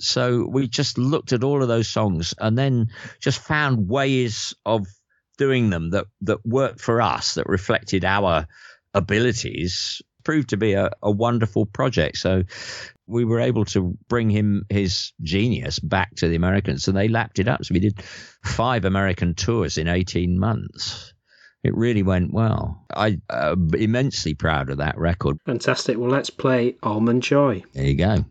So we just looked at all of those songs, and then just found ways of doing them that that worked for us, that reflected our abilities proved to be a, a wonderful project. So we were able to bring him his genius back to the Americans, and they lapped it up. So we did five American tours in 18 months. It really went well. I'm uh, immensely proud of that record. Fantastic. Well, let's play Almond Joy. There you go.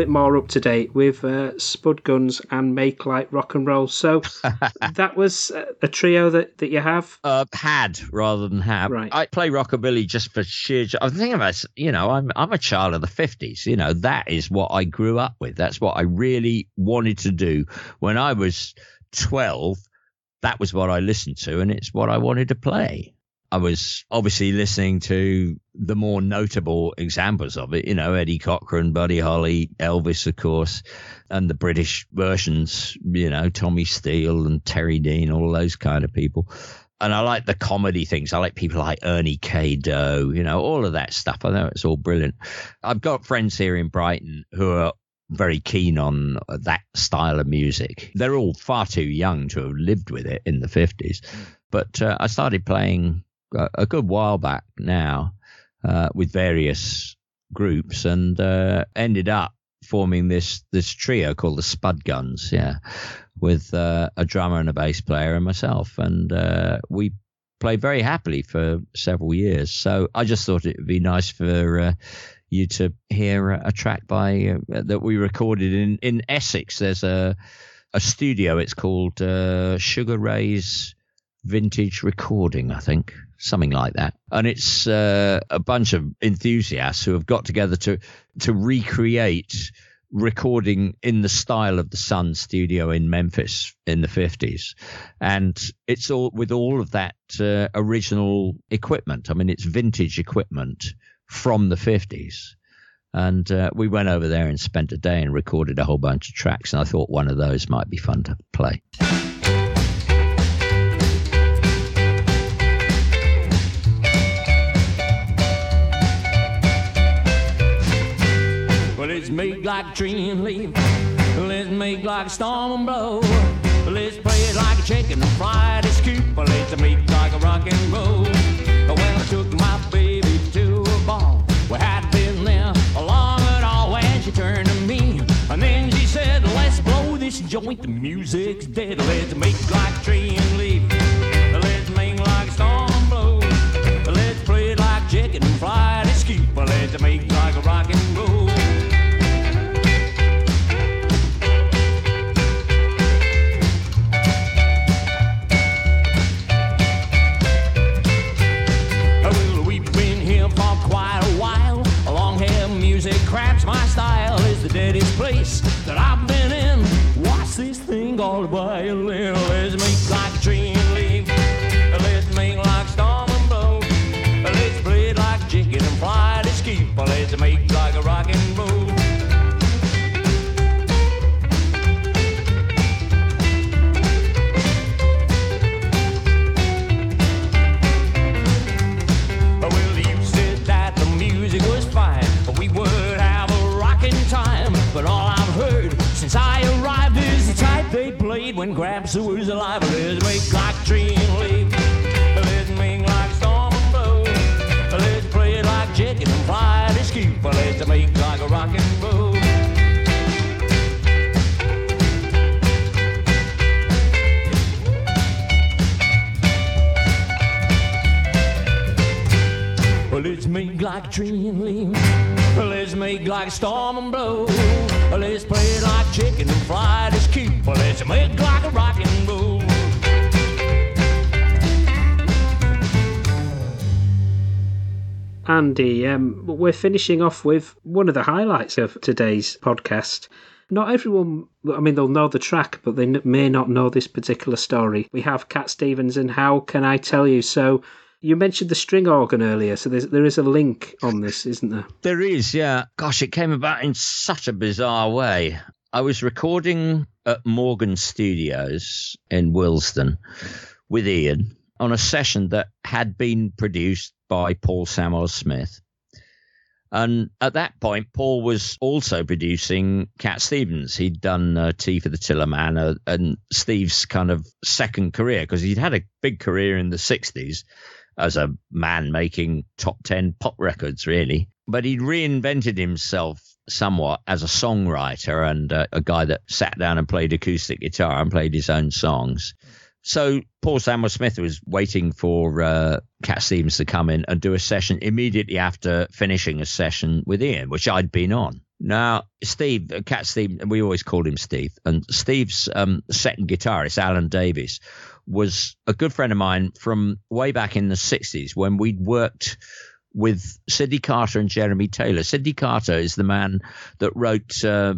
Bit more up to date with uh, Spud Guns and Make Like Rock and Roll. So that was uh, a trio that, that you have. Uh, had rather than have. Right. I play rockabilly just for sheer. I think of us, you know, I'm I'm a child of the fifties. You know, that is what I grew up with. That's what I really wanted to do when I was twelve. That was what I listened to, and it's what I wanted to play. I was obviously listening to the more notable examples of it, you know, Eddie Cochran, Buddy Holly, Elvis, of course, and the British versions, you know, Tommy Steele and Terry Dene, all those kind of people. And I like the comedy things. I like people like Ernie K. Doe, you know, all of that stuff. I know it's all brilliant. I've got friends here in Brighton who are very keen on that style of music. They're all far too young to have lived with it in the 50s. But uh, I started playing a, good while back now uh, with various groups and uh, ended up forming this this trio called the Spud Guns, yeah, with uh, a drummer and a bass player and myself, and uh, we played very happily for several years. So I just thought it would be nice for uh, you to hear a, track by uh, that we recorded in in Essex. There's a a studio. It's called Sugar Ray's Vintage Recording, I think, something like that. And it's uh, a bunch of enthusiasts who have got together to to recreate recording in the style of the Sun studio in Memphis in the 50s. And it's all with all of that uh, original equipment. I mean, it's vintage equipment from the 50s. And uh, we went over there and spent a day and recorded a whole bunch of tracks. And I thought one of those might be fun to play. Let's make like a tree and leaf. Let's make like a storm and blow. Let's play it like a chicken and fried a scoop. Let's make like a rock and roll. Well, I took my baby to a ball. We had been there long and all when she turned to me. And then she said, let's blow this joint. The music's dead. Let's make like a tree and leaf. Let's make like a storm and blow. Let's play it like chicken and fried a scoop. Let's make like a rock and place that I've been in. Watch this thing called a violin? Let's make Let's make like storm and blow. Let's play like chicken and as cute. Let's make like a rock and roll. Andy, um, we're finishing off with one of the highlights of today's podcast. Not everyone, I mean, they'll know the track, but they may not know this particular story. We have Cat Stevens and How Can I Tell You? So you mentioned the string organ earlier, so there's, there is a link on this, isn't there? There is, yeah. Gosh, it came about in such a bizarre way. I was recording at Morgan Studios in Willesden with Iain on a session that had been produced by Paul Samwell-Smith. And at that point, Paul was also producing Cat Stevens. He'd done uh, Tea for the Tillerman uh, and Steve's kind of second career because he'd had a big career in the 60s as a man making top 10 pop records, really. But he'd reinvented himself somewhat as a songwriter and uh, a guy that sat down and played acoustic guitar and played his own songs. So Paul Samwell-Smith was waiting for uh, Cat Stevens to come in and do a session immediately after finishing a session with Iain, which I'd been on. Now, Steve, uh, Cat Steve, we always called him Steve, and Steve's um, second guitarist, Alan Davies, was a good friend of mine from way back in the 60s when we'd worked with Sydney Carter and Jeremy Taylor. Sydney Carter is the man that wrote. Uh,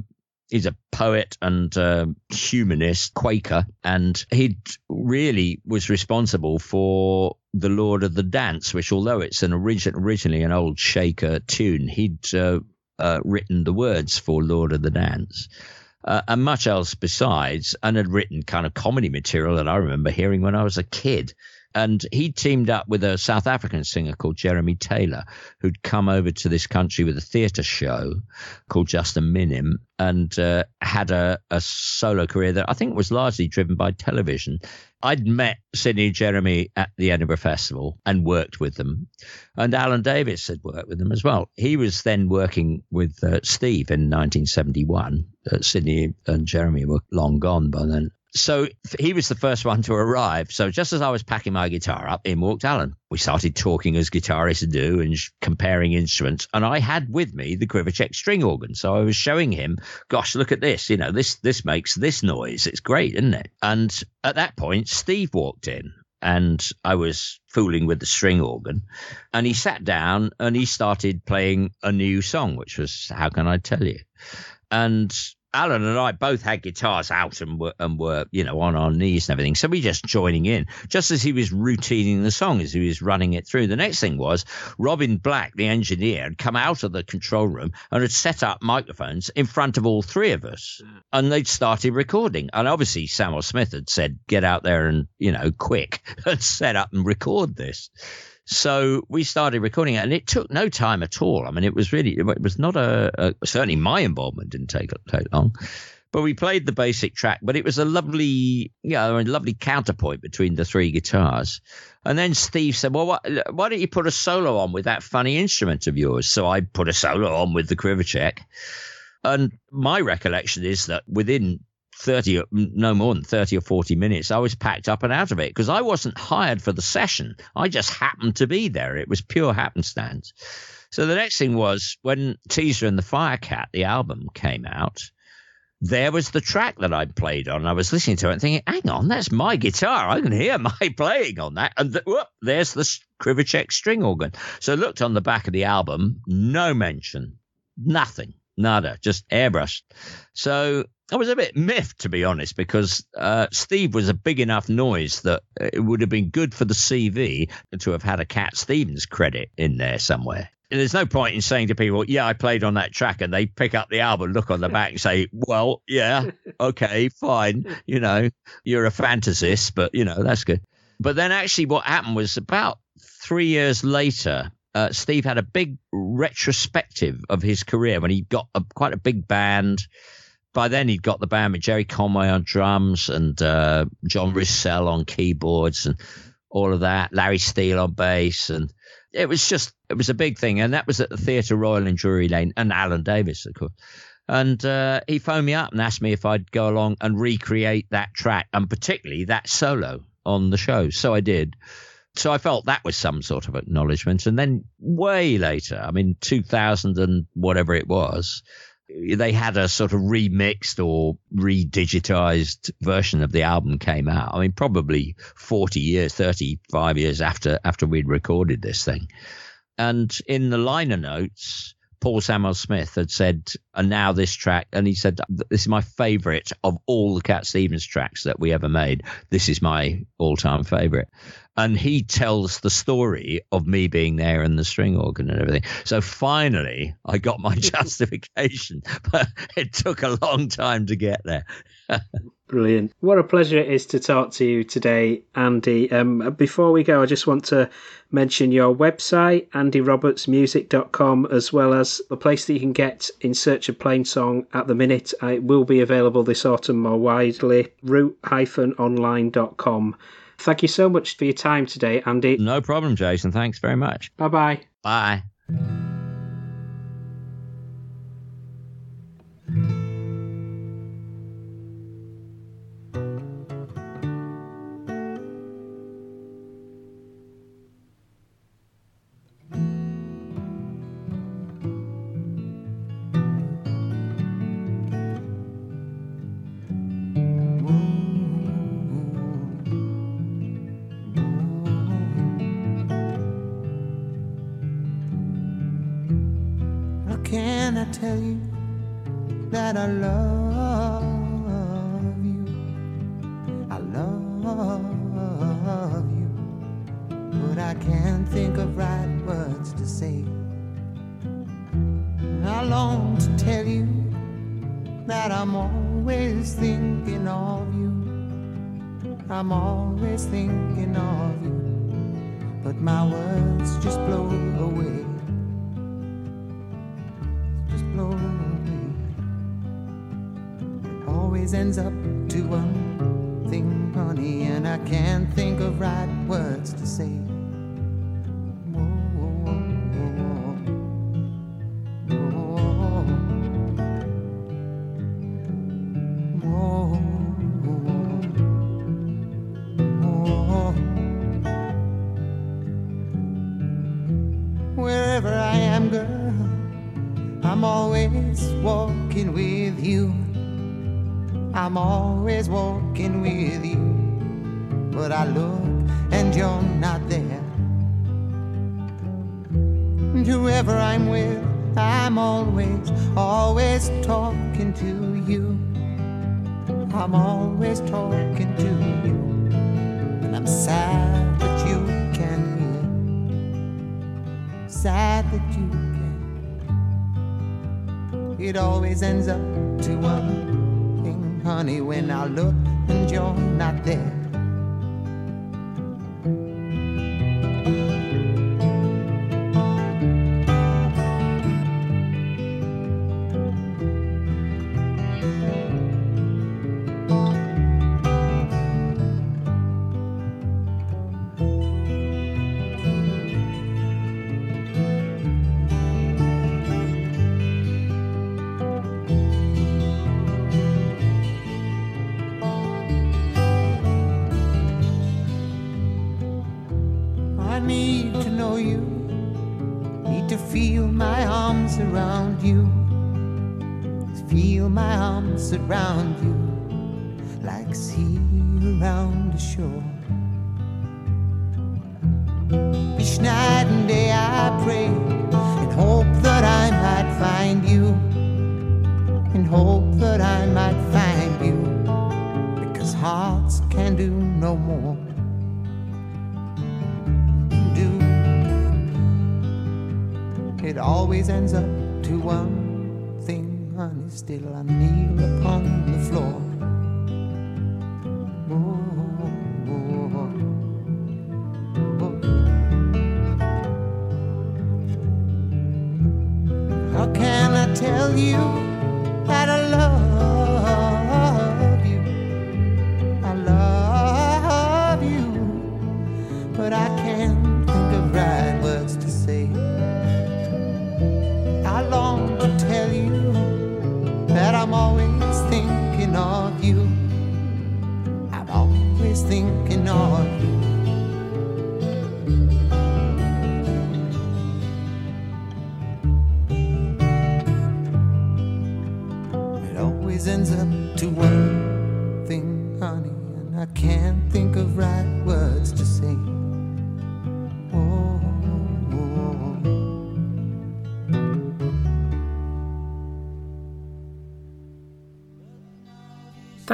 he's a poet and uh, humanist, Quaker, and he really was responsible for the Lord of the Dance, which, although it's an origin, originally an old Shaker tune, he'd uh, uh, written the words for Lord of the Dance. Uh, and much else besides, and had written kind of comedy material that I remember hearing when I was a kid. And he teamed up with a South African singer called Jeremy Taylor, who'd come over to this country with a theatre show called Just a Minim and uh, had a, a solo career that I think was largely driven by television. I'd met Sydney Jeremy at the Edinburgh Festival and worked with them. And Alun Davies had worked with them as well. He was then working with uh, Steve in 1971. Uh, Sydney and Jeremy were long gone by then. So he was the first one to arrive. So just as I was packing my guitar up, in walked Alun. We started talking as guitarists do and sh- comparing instruments. And I had with me the Krivacek string organ. So I was showing him, gosh, look at this. You know, this this makes this noise. It's great, isn't it? And at that point, Steve walked in and I was fooling with the string organ. And he sat down and he started playing a new song, which was How Can I Tell You? And Alun and I both had guitars out and were, and were, you know, on our knees and everything. So we just joining in, just as he was routining the song, as he was running it through. The next thing was Robin Black, the engineer, had come out of the control room and had set up microphones in front of all three of us. And they'd started recording. And obviously Samwell-Smith had said, get out there and, you know, quick and set up and record this. So we started recording it, and it took no time at all. I mean, it was really, it was not a, a certainly my involvement didn't take take long, but we played the basic track. But it was a lovely, you know, a lovely counterpoint between the three guitars. And then Steve said, "Well, why don't you put a solo on with that funny instrument of yours?" So I put a solo on with the Krivacek. And my recollection is that within 30 no more than 30 or 40 minutes i was packed up and out of it because i wasn't hired for the session i just happened to be there it was pure happenstance so the next thing was when teaser and the firecat the album came out there was the track that I played on. I was listening to it and thinking, hang on, that's my guitar. I can hear my playing on that. And th- whoop, there's the Krivacek string organ. So I looked on the back of the album, no mention, nothing, nada, just airbrushed. So I was a bit miffed, to be honest, because uh, Steve was a big enough noise that it would have been good for the CV to have had a Cat Stevens credit in there somewhere. And there's no point in saying to people, yeah, I played on that track, and they pick up the album, look on the back, and say, well, yeah, okay, fine. You know, you're a fantasist, but, you know, that's good. But then actually, what happened was about three years later, uh, Steve had a big retrospective of his career when he got a, quite a big band by then he'd got the band with Gerry Conway on drums and uh, John Roussel on keyboards and all of that, Larry Steele on bass, and it was just it was a big thing, and that was at the Theatre Royal in Drury Lane, and Alun Davies, of course. And uh, he phoned me up and asked me if I'd go along and recreate that track, and particularly that solo on the show. So I did. So I felt that was some sort of acknowledgement. And then way later, I mean, 2000 and whatever it was, they had a sort of remixed or redigitized version of the album came out. I mean, probably 40 years, 35 years after after we'd recorded this thing. And in the liner notes, Paul Samwell-Smith had said, and now this track, and he said, this is my favorite of all the Cat Stevens tracks that we ever made. This is my all time favorite. And he tells the story of me being there and the string organ and everything. So finally, I got my justification, but it took a long time to get there. Brilliant. What a pleasure it is to talk to you today, Andy. Um, before we go, I just want to mention your website, andyrobertsmusic.com, as well as the place that you can get In Search of Plainsong at the minute. Uh, It will be available this autumn more widely, root-online.com. Thank you so much for your time today, Andy. No problem, Jason. Thanks very much. Bye bye bye. Always ends up to one thing, honey, and I can't think of right words to say.